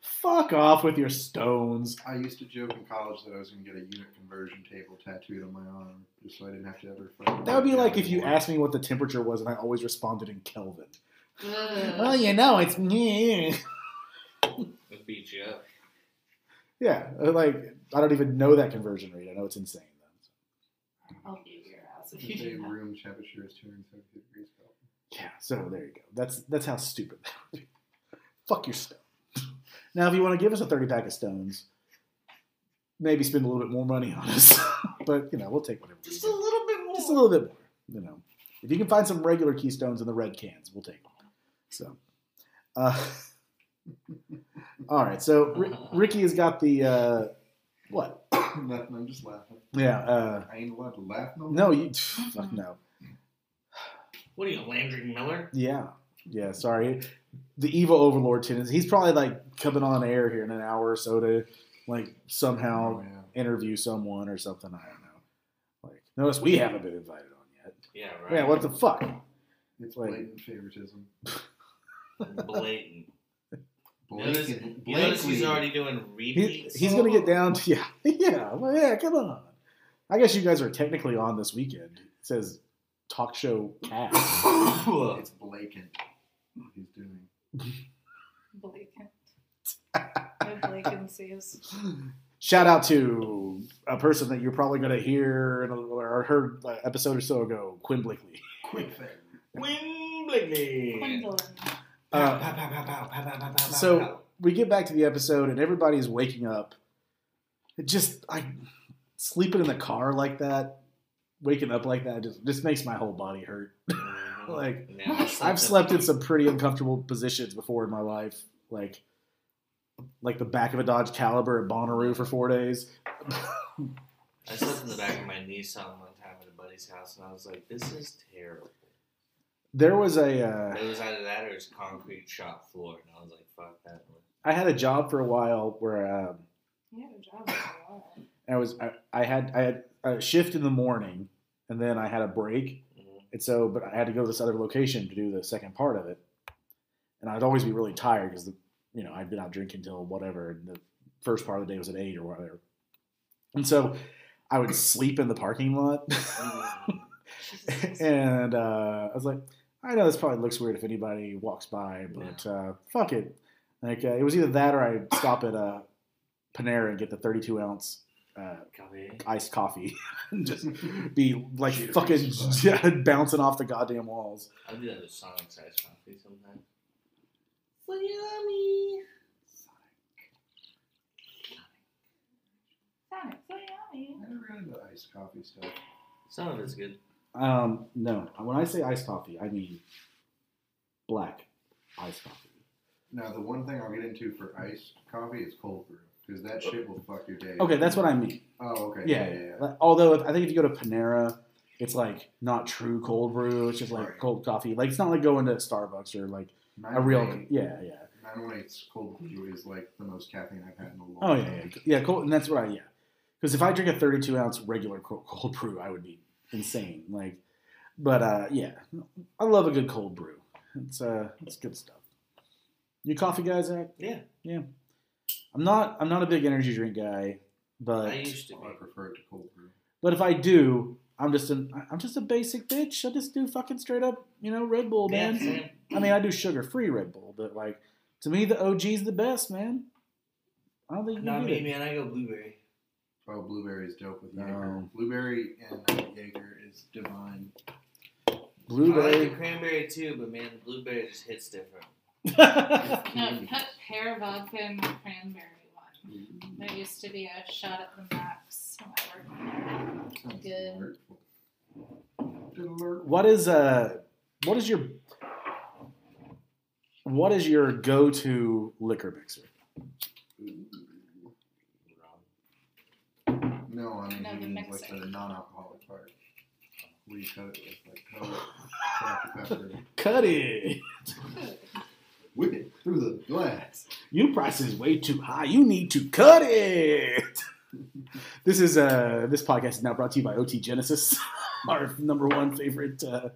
fuck off with your stones. I used to joke in college that I was going to get a unit conversion table tattooed on my arm just so I didn't have to ever. That would be like if you asked me what the temperature was, and I always responded in Kelvin. Ugh. Well, you know, it's me. It beat you up. yeah. Uh, like I don't even know that conversion rate. I know it's insane. Though. I'll beat your ass if you do that. room temperature is 270 degrees Kelvin. Yeah. So there you go. That's that's how stupid that would be. Fuck your stone. Now, if you want to give us a thirty pack of stones, maybe spend a little bit more money on us. but you know, we'll take whatever. Just can a little bit more. Just a little bit more. You know, if you can find some regular keystones in the red cans, we'll take them. So, uh, all right. So R- Ricky has got the uh, what? Nothing, I'm just laughing. Yeah. Uh, I ain't allowed to laugh no no, you. Fuck no. What are you, Landry Miller? Yeah. Yeah. Sorry. The evil overlord tendency. He's probably like coming on air here in an hour or so to like somehow Oh, yeah. interview someone or something. I don't know. Like, notice we haven't been invited on yet. Yeah, right. Yeah. What the fuck? It's Like- blatant favoritism. Blatant. You Blatant. notice, you notice he's already doing He, repeats. he's gonna get down to yeah, yeah, well, yeah. Come on. I guess you guys are technically on this weekend. It says talk show cast. It's blatant what he's doing. Blatant. No vacancies. Shout out to a person that you're probably gonna hear in a, or heard an episode or so ago, Quinn Blakely. Quick thing. Win Blakely. Gwendolyn. Uh, So we get back to the episode and everybody's waking up. It just I sleeping in the car like that, waking up like that just just makes my whole body hurt. Mhm. like, Yeah, I I've slept in some pretty uncomfortable positions before in my life, like like the back of a Dodge Caliber at Bonnaroo for four days. I slept in the back of my Nissan one time at a buddy's house, and I was like, "This is terrible." There was a uh, It was either that or it was concrete shop floor, and I was like, "Fuck that." one. I had a job for a while where um, You had a job. with a lot. And I was I, I had I had a shift in the morning, and then I had a break, Mhm. and so but I had to go to this other location to do the second part of it, and I'd always be really tired because the you know I'd been out drinking till whatever, and the first part of the day was at eight or whatever, and so I would sleep in the parking lot. and uh, I was like, I know this probably looks weird if anybody walks by, but uh, fuck it. Like uh, it was either that or I'd stop at uh, Panera and get the 32 ounce uh, Copy. iced coffee and just be like Cheater fucking yeah, bouncing off the goddamn walls. I do that with Sonic size coffee sometimes. So yummy. Sonic, so yummy. I never got into iced coffee stuff. Some of it's good. Um, no, when I say iced coffee, I mean black iced coffee. Now, the one thing I'll get into for iced coffee is cold brew because that shit will fuck your day. Okay, that's what I mean. Oh, okay. Yeah, yeah, yeah. Like, Although I think if you go to Panera, it's like not true cold brew. It's just like Right. cold coffee. Like it's not like going to Starbucks or like a 908 real. Yeah, yeah. 908's cold brew is like the most caffeine I've had in a long time. Oh yeah, time. yeah, yeah. Cold, and that's what I yeah. Because if I drink a 32 ounce regular co- cold brew, I would be insane. Like, but uh, yeah, I love a good cold brew. It's uh, it's good stuff. You coffee guys, Zach? Yeah. Yeah. I'm not. I'm not a big energy drink guy, but I used to be. I prefer it to cold brew. but if I do, I'm just an I'm just a basic bitch. I just do fucking straight up, you know, Red Bull, man. same. I mean, I do sugar free Red Bull, but like to me, the OG's the best, man. I don't think you Not can me, it. man. I go blueberry. Oh, blueberry is dope with No. Jaeger. Blueberry and uh, Jaeger is divine. Blueberry. I like Blueberry. the cranberry too, but man, the blueberry just hits different. No, put pear vodka and cranberry one. There used to be a shot at the max when I worked Good. delightful. Delightful. What is uh what is your what is your go to liquor mixer? No, I mean, No, he the means mixer. like the non-alcoholic part. Where you cut it with like Coke, Dr. Pepper, Cut it. whip it through the glass. You price is way too high. You need to cut it. This is uh this podcast is now brought to you by OT Genasis, our number one favorite uh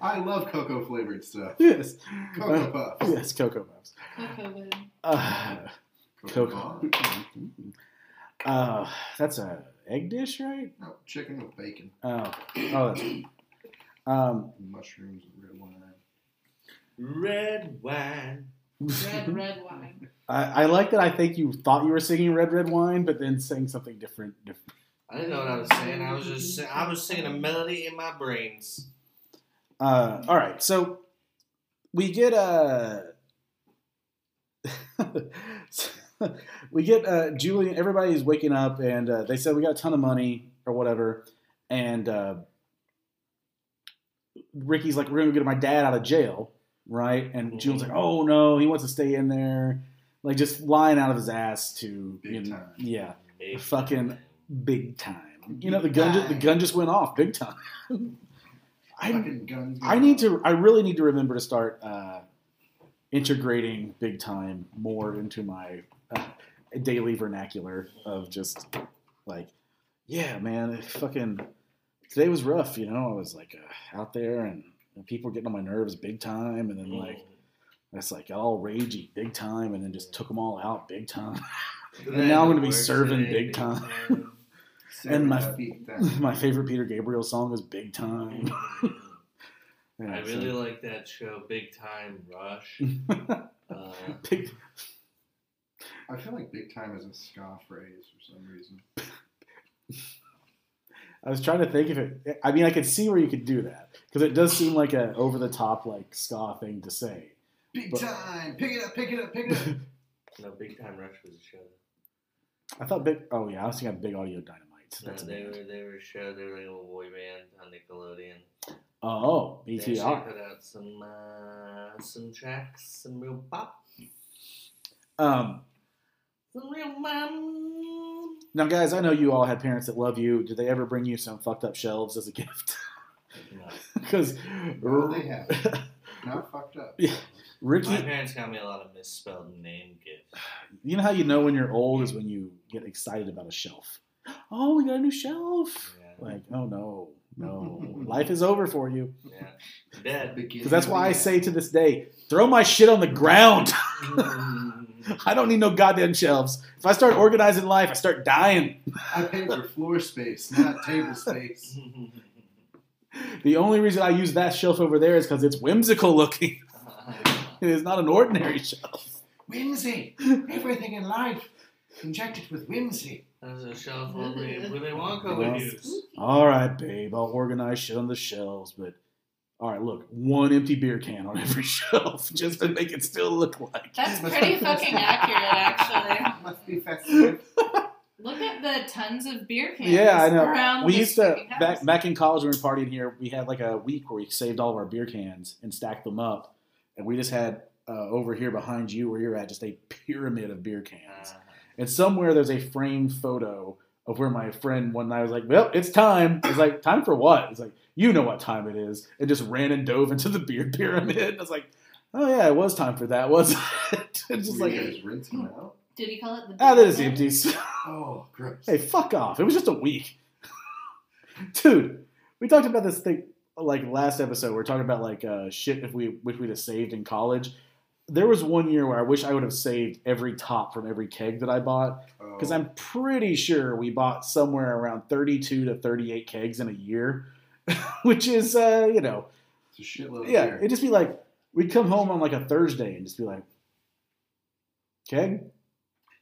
I love cocoa flavored stuff. yes. Cocoa Uh, Puffs. yes, Cocoa Puffs. Cocoa Bud. Uh, Cocoa Cocoa. Puffs. Uh, that's a egg dish, right? No, chicken with bacon, Oh, oh, that's um, mushrooms, and red wine. Red wine. Red, red wine. I, I like that. I think you thought you were singing "Red Red Wine," but then sang something different. different. I didn't know what I was saying. I was just sing- I was singing a melody in my brains. Uh, all right, so we get uh, we get uh, Julian. Everybody's waking up, and uh, they said we got a ton of money or whatever, and uh, Ricky's like, "We're gonna get my dad out of jail." Right, and Julian's like, "Oh no, he wants to stay in there," like just lying out of his ass to Big you know, time. yeah, Big Fucking- time. big time. You know, the gun, ju- the gun just went off, big time. I I need to. I really need to remember to start uh, integrating big time more into my uh, daily vernacular of just like, yeah, man, it fucking today was rough. You know, I was like uh, out there and people were getting on my nerves big time, and then like it's like got all ragey big time, and then just took them all out big time. and now I'm gonna be serving today, big time. time. and my- my favorite Peter Gabriel song is Big Time. Yeah, I so- really like that show, Big Time Rush. Uh, Big, I feel like big time is a ska phrase for some reason. I was trying to think if it. I mean, I could see where you could do that because it does seem like a over the top like ska thing to say. Big But- time! Pick it up, pick it up, pick it up. no, Big Time Rush was a show. I thought big. Oh yeah, I was thinking Big Audio Dynamite. No, That's a they band. were they were a show. They were like a little boy band on Nickelodeon. Oh, They actually BTR. put out some uh, some tracks, some real pop, Um, some real mom. now, guys, I know you all had parents that love you. Did they ever bring you some fucked up shelves as a gift? No. Because No, they have. Not fucked up. Yeah. Ricky, My parents got me a lot of misspelled name gifts. you know how you know when you're old is when you get excited about a shelf. Oh, we got a new shelf. Yeah. Like, oh no, no, life is over for you. Yeah. Dead. Because that's why I say to this day, throw my shit on the ground. I don't need no goddamn shelves. If I start organizing life, I start dying. I pay for floor space, not table space. The only reason I use that shelf over there is because it's whimsical looking. It is not an ordinary shelf. Whimsy. Everything in life injected with whimsy. That's a shelf only Willy Wonka Well, would use. All right, babe, I'll organize shit on the shelves, but all right, look, one empty beer can on every shelf just to make it still look like. That's pretty fucking accurate, actually. Must be festive. Look at the tons of beer cans. Yeah, I know. Around We this used to house. back back in college when we were partying here. We had like a week where we saved all of our beer cans and stacked them up, and we just had uh, over here behind you where you're at just a pyramid of beer cans. Uh, And somewhere there's a framed photo of where my friend one night was like, "Well, it's time." I was like, "Time for what?" It's like, "You know what time it is," and just ran and dove into the beer pyramid. I was like, "Oh yeah, it was time for that, wasn't it?" it's just Were you like, guys rinse them out? Did he call it the? ah, that is beer bin? empties. Oh, gross. hey, fuck off! It was just a week, dude. We talked about this thing like last episode. We are talking about like uh, shit if we wish we'd have saved in college. There was one year where I wish I would have saved every top from every keg that I bought Oh, because I'm pretty sure we bought somewhere around 32 to 38 kegs in a year, which is, uh, you know, it's a shitload yeah, it'd just be like, we'd come home on like a Thursday and just be like, keg?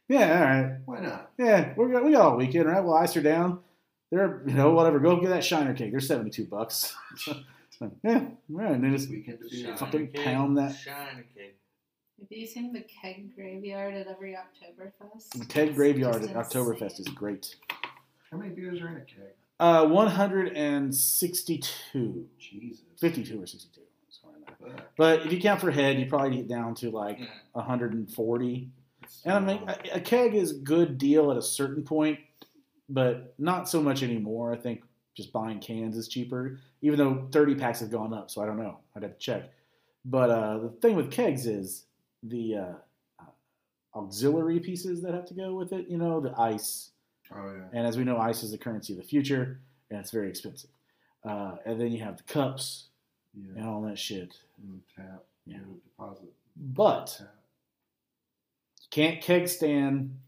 Yeah, all right. Why not? Yeah, we're, got- we got all weekend, right? We'll ice her down. They're, you know, whatever. Go get that Shiner cake. They're 72 bucks. Yeah, right. And they just Weekend to beer. Shiner fucking pound that- Shiner cake. Have you seen the keg graveyard at every Oktoberfest? the keg graveyard at just Oktoberfest is great. How many beers are in a keg? Uh, 162. Jesus. 52 or 62. Sorry, man. Fuck. But if you count for head, you probably get down to like Yeah. 140. It's And I mean, a, a keg is a good deal at a certain point, but not so much anymore. I think just buying cans is cheaper, even though 30 packs have gone up. So I don't know. I'd have to check. But uh, the thing with kegs is the uh, uh, auxiliary pieces that have to go with it. You know, the ice. oh yeah. And as we know, ice is the currency of the future, and it's very expensive. Uh, and then you have the cups Yeah. and all that shit. And tap. Yeah. You deposit. But Tap. can't keg stand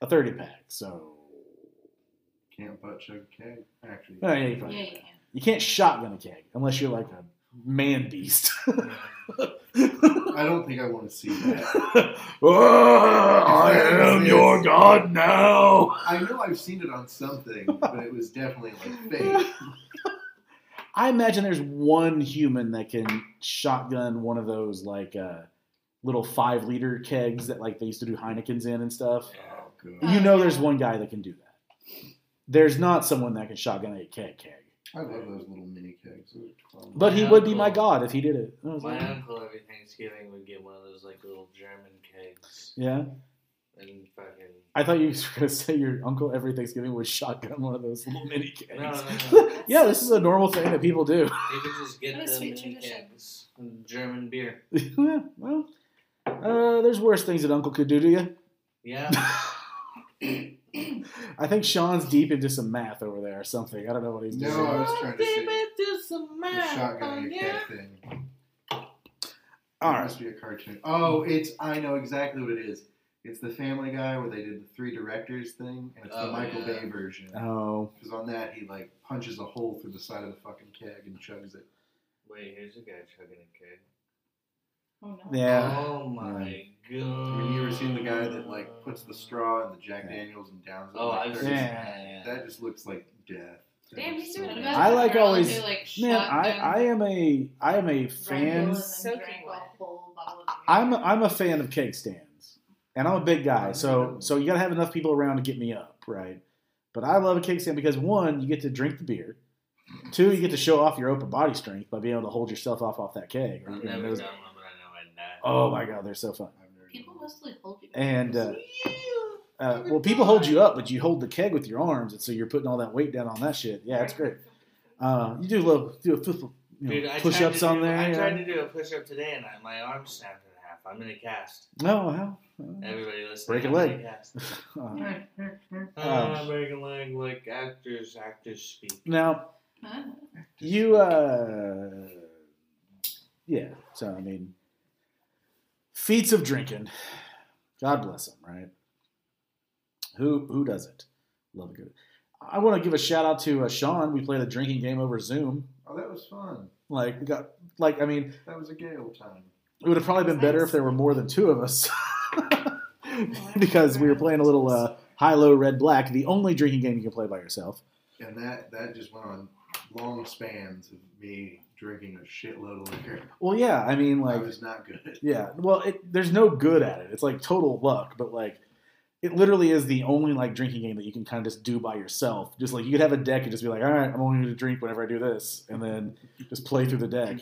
a 30 pack. So Can't butt chug a keg. Actually. Oh, yeah, you probably Yeah, can. you can. you can't shotgun a keg unless you're like a man beast. I don't think I want to see that. oh, I am your god now. I know I've seen it on something, but it was definitely like fake. I imagine there's one human that can shotgun one of those like uh, little five liter kegs that like they used to do Heinekens in and stuff. Oh, good. Oh, You know, there's one guy that can do that. There's not someone that can shotgun a keg keg, I love those little mini kegs. Those are but he My would be my god if he did it. I was My like, uncle every Thanksgiving would get one of those like little German kegs yeah, and fucking. I thought you were gonna say your uncle every Thanksgiving would shotgun one of those little mini kegs. No, no, no. yeah, this is a normal thing that people do. You could just get What a the sweet mini tradition. kegs, and German beer. Yeah, well, uh, there's worse things that Uncle could do to you. Yeah. I think Sean's deep into some math over there or something. I don't know what he's doing. No, I was trying to say do some the shotgun oh, a thing. All It must be a cartoon. Oh, it's I know exactly what it is. It's the Family Guy where they did the three directors thing, and it's the Oh, Michael yeah. Bay version. Oh, Because on that he like punches a hole through the side of the fucking keg and chugs it. Wait, here's a guy chugging a keg. Oh no. yeah. Oh my god. Have you ever seen the guy that like puts the straw in the Jack Yeah. Daniels and downs it? Oh, like I've seen Yeah. seconds? That just looks like death. Damn, he's doing a What bad. about I like always- who, like, Man, I, I am a I am a fan. Bull and then Soaking drank wet. a whole bottle of beer. I'm I'm a fan of keg stands, and I'm a big guy, so so you gotta have enough people around to get me up, right? But I love a cake stand because one, you get to drink the beer. Two, you get to show off your open body strength by being able to hold yourself off off that keg. I've never those- done one, but I know I'd die. Oh my god, they're so fun. People mostly hold you. And uh, uh, well, people hold you up, but you hold the keg with your arms, and so you're putting all that weight down on that shit. Yeah, it's great. Uh, you do a little, do a flip, you know, Dude, push tried ups to on do- there. I yeah. tried to do a push up today, and I, my arm snapped in half. I'm in a cast. Oh, well. Everybody listening, Break a I'm leg. in a cast. Uh, Oh, Um, leg like actors. Actors speak. now, Huh? you, uh, yeah. So, I mean, feats of drinking. God bless them, right? Who who does it? love a good? I want to give a shout out to uh, Sean. We played a drinking game over Zoom. Oh, that was fun. Like, we got like I mean, That was a gay old time. it would have probably been better if there were more than two of us, because we were playing a little uh, high low red black, the only drinking game you can play by yourself. And that that just went on long spans of me drinking a shitload of liquor. Well, yeah, I mean, I like, was not good. yeah, well, it, there's no good at it. It's like total luck, but like, it literally is the only like drinking game that you can kind of just do by yourself. Just like you could have a deck and just be like, all right, I'm only going to drink whenever I do this, and then just play through the deck.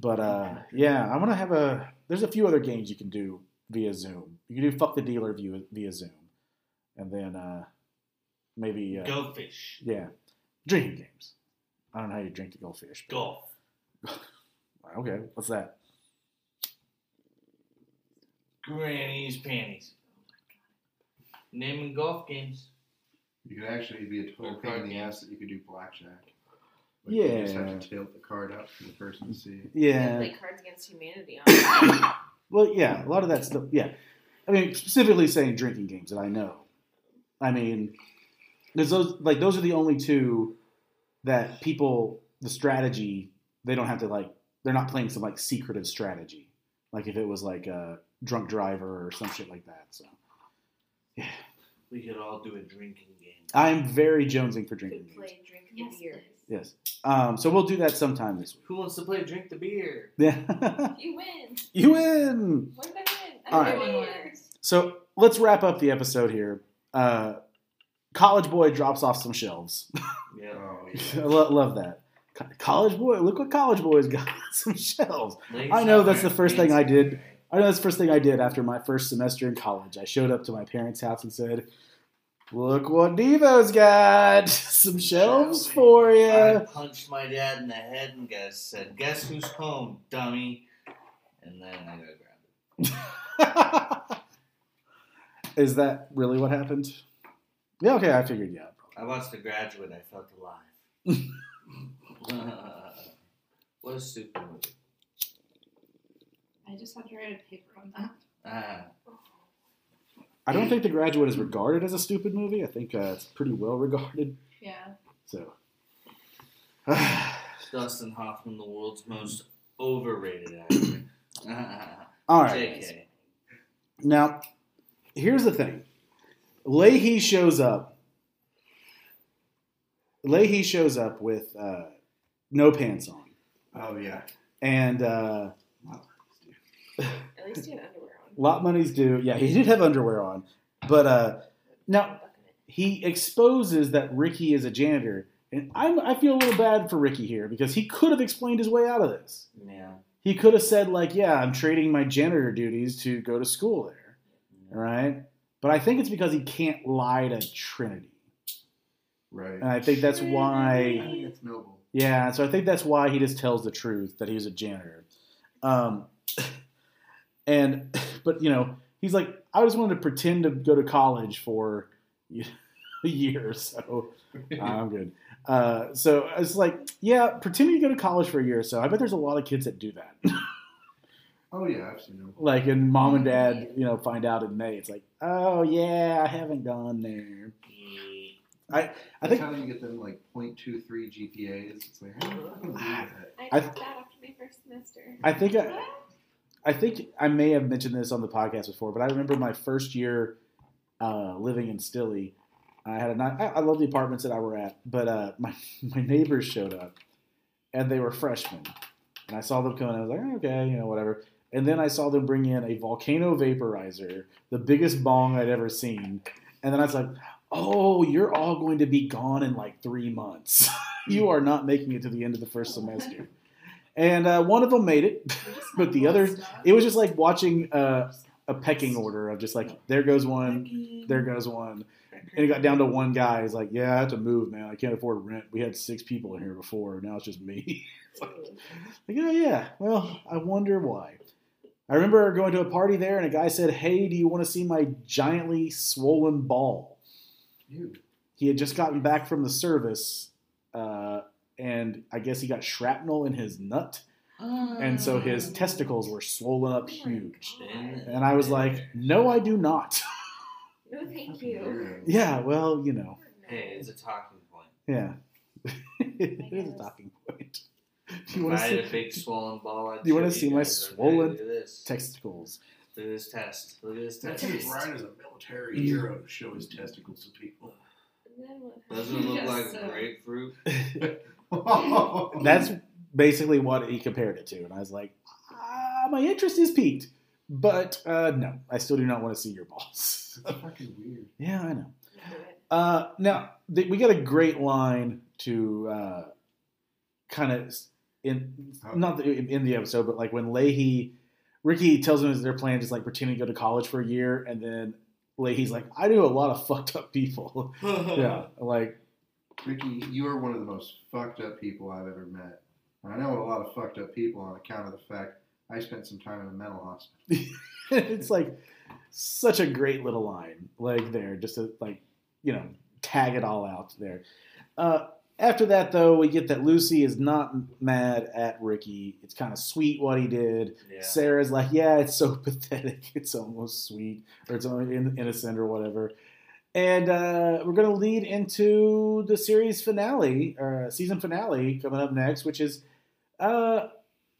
But uh, yeah, I want to have a. There's a few other games you can do via Zoom. You can do fuck the dealer via, via Zoom, and then uh, maybe uh, Go fish. yeah, drinking games. I don't know how you drink the goldfish. but- Golf. Okay, what's that? Granny's panties. Naming golf games. You could actually be a total Or pain in the ass that you could do blackjack. Like, You just Yeah. have to tilt the card up for the person to see. Yeah. Play Cards Against Humanity on Well, yeah, a lot of that stuff. Yeah, I mean, specifically saying drinking games that I know. I mean, there's those like those are the only two that people the strategy they don't have to like they're not playing some like secretive strategy like if it was like a drunk driver or some shit like that. So We could all do a drinking game. I'm very jonesing for drinking Could games. play Drink the Yes, Beer. Yes. Um, so we'll do that sometime this week. Who wants to play drink the beer? Yeah. You win. you win. What did I win? All I right. win. So let's wrap up the episode here. Uh, College Boy drops off some shelves. Yeah. Oh, I yeah. lo- love that. Co- College Boy, look what College Boy's got some shelves. Ladies I know that's the first thing I did. I know that's the first thing I did after my first semester in college. I showed up to my parents' house and said, "Look what Devo's got! Some shelves for you." I you." punched my dad in the head and guess said, "Guess who's home, dummy?" And then I got grounded. Is that really what happened? Yeah. Okay, I figured. Yeah. I watched The Graduate. I felt alive. what a stupid movie. I just had to write a paper on that. Ah, I don't think The Graduate is regarded as a stupid movie. I think uh, it's pretty well regarded. Yeah. So. Dustin Hoffman, the world's most overrated actor. Ah, All right. JK. Now, here's the thing. Lahey shows up. Lahey shows up with uh, no pants on, Oh, yeah. and uh, At least you had underwear on. lot money's due. Yeah, he did have underwear on, but uh, now he exposes that Ricky is a janitor, and I'm, I feel a little bad for Ricky here because he could have explained his way out of this. Yeah. He could have said like, "Yeah, I'm trading my janitor duties to go to school there." All right, but I think it's because he can't lie to Trinity. Right. And I think that's I why, think it's noble. Yeah. So I think that's why he just tells the truth that he's a janitor. Um, and but you know, he's like, I just wanted to pretend to go to college for a year or so. I'm good. Uh, so it's like, yeah, pretending to go to college for a year or so. I bet there's a lot of kids that do that. Oh, yeah, them. like, and mom and dad, you know, find out in May. It's like, oh yeah, I haven't gone there. I That's think how you get them like 0.23 GPAs. It's like, how do you fucking do that? I I- dropped out after my first semester. I think I, I think I may have mentioned this on the podcast before, but I remember my first year uh, living in Stilly. I had a ni- I, I love the apartments that I were at, but uh, my my neighbors showed up, and they were freshmen, and I saw them coming. And I was like, "Oh, okay, you know, whatever. And then I saw them bring in a volcano vaporizer, the biggest bong I'd ever seen, and then I was like, "Oh, you're all going to be gone in like three months. you are not making it to the end of the first semester." And uh, one of them made it, but the other, it was just like watching uh, a pecking order of just like there goes one, there goes one, and it got down to one guy. He's like, "Yeah, I have to move, man. I can't afford rent. We had six people in here before. Now it's just me." Like, oh yeah. Well, I wonder why. I remember going to a party there, and a guy said, "Hey, do you want to see my giantly swollen ball?" Ew. He had just gotten back from the service, uh, and I guess he got shrapnel in his nut, and so his testicles were swollen up huge. And I was like, "No, I do not." No, thank you. Yeah, well, you know, Hey, it's a talking point. yeah, it is a talking point. If You want I to had a see big swollen ball, I'd You wanna see my swollen Look at this. testicles? Look at this test. Look at this That test. takes Brian as a military Mm. hero to show his testicles to people. And then what Doesn't it look Yes, like sir. grapefruit? That's basically what he compared it to, and I was like, ah, my interest is peaked, but uh, no, I still do not want to see your balls. That's fucking weird. yeah, I know. do. Uh, now th- we got a great line to uh, kind of in not the, in the episode, but like when Lahey, Ricky tells him their plan is like pretending to go to college for a year, and then Lahey's like, I knew a lot of fucked up people. yeah, like Ricky, you are one of the most fucked up people I've ever met. And I know a lot of fucked up people on account of the fact I spent some time in a mental hospital. it's like such a great little line, like there, just to like you know tag it all out there. Uh, after that, though, we get that Lucy is not mad at Ricky. It's kind of sweet what he did. Yeah. Sarah's like, yeah, it's so pathetic. It's almost sweet, or it's only innocent, or whatever. And uh, we're going to lead into the series finale, or season finale, coming up next, which is uh,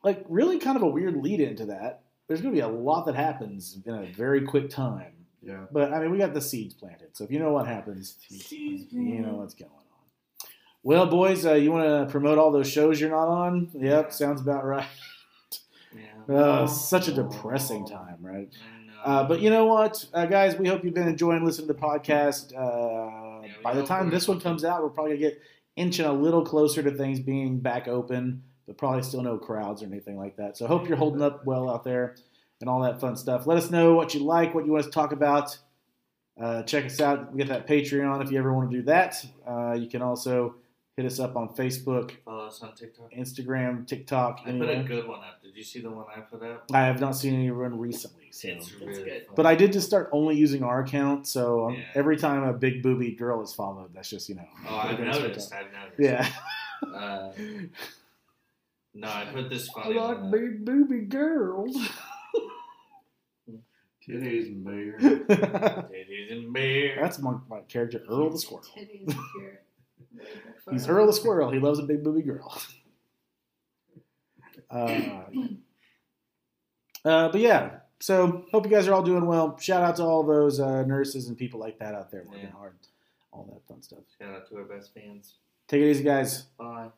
like really kind of a weird lead into that. There's going to be a lot that happens in a very quick time. Yeah. But I mean, we got the seeds planted, so if you know what happens, Seeds you know what's going on. Well, boys, uh, you want to promote all those shows you're not on? Yep, sounds about right. Yeah. Uh, such a depressing time, right? Uh, but you know what, uh, guys? We hope you've been enjoying listening to the podcast. Uh, Yeah, by the time this one comes out, we're probably gonna get inching a little closer to things being back open, but probably still no crowds or anything like that. So hope you're holding up well out there and all that fun stuff. Let us know what you like, what you want us to talk about. Uh, check us out. We get that Patreon if you ever want to do that. Uh, you can also hit us up on Facebook, Follow us on TikTok. Instagram, TikTok. I put a good one up. Did you see the one I put up? I have not seen any anyone recently. So. It's really good. But I did just start only using our account, so um, Yeah. every time a big booby girl is followed, that's just you know. Oh, I've we're gonna switch noticed. I've noticed. Yeah, Uh, no, I put this I funny like one. up. big booby girls. Titties and beer. that's Titties and beer. my, my character, Earl the Squirrel. Titties if you're way before. He's Earl the Squirrel. He loves a big booby girl. Uh, uh, but yeah, so hope you guys are all doing well. Shout out to all those uh, nurses and people like that out there working Yeah. hard. All that fun stuff. Shout out to our best fans. Take it easy, guys. Bye.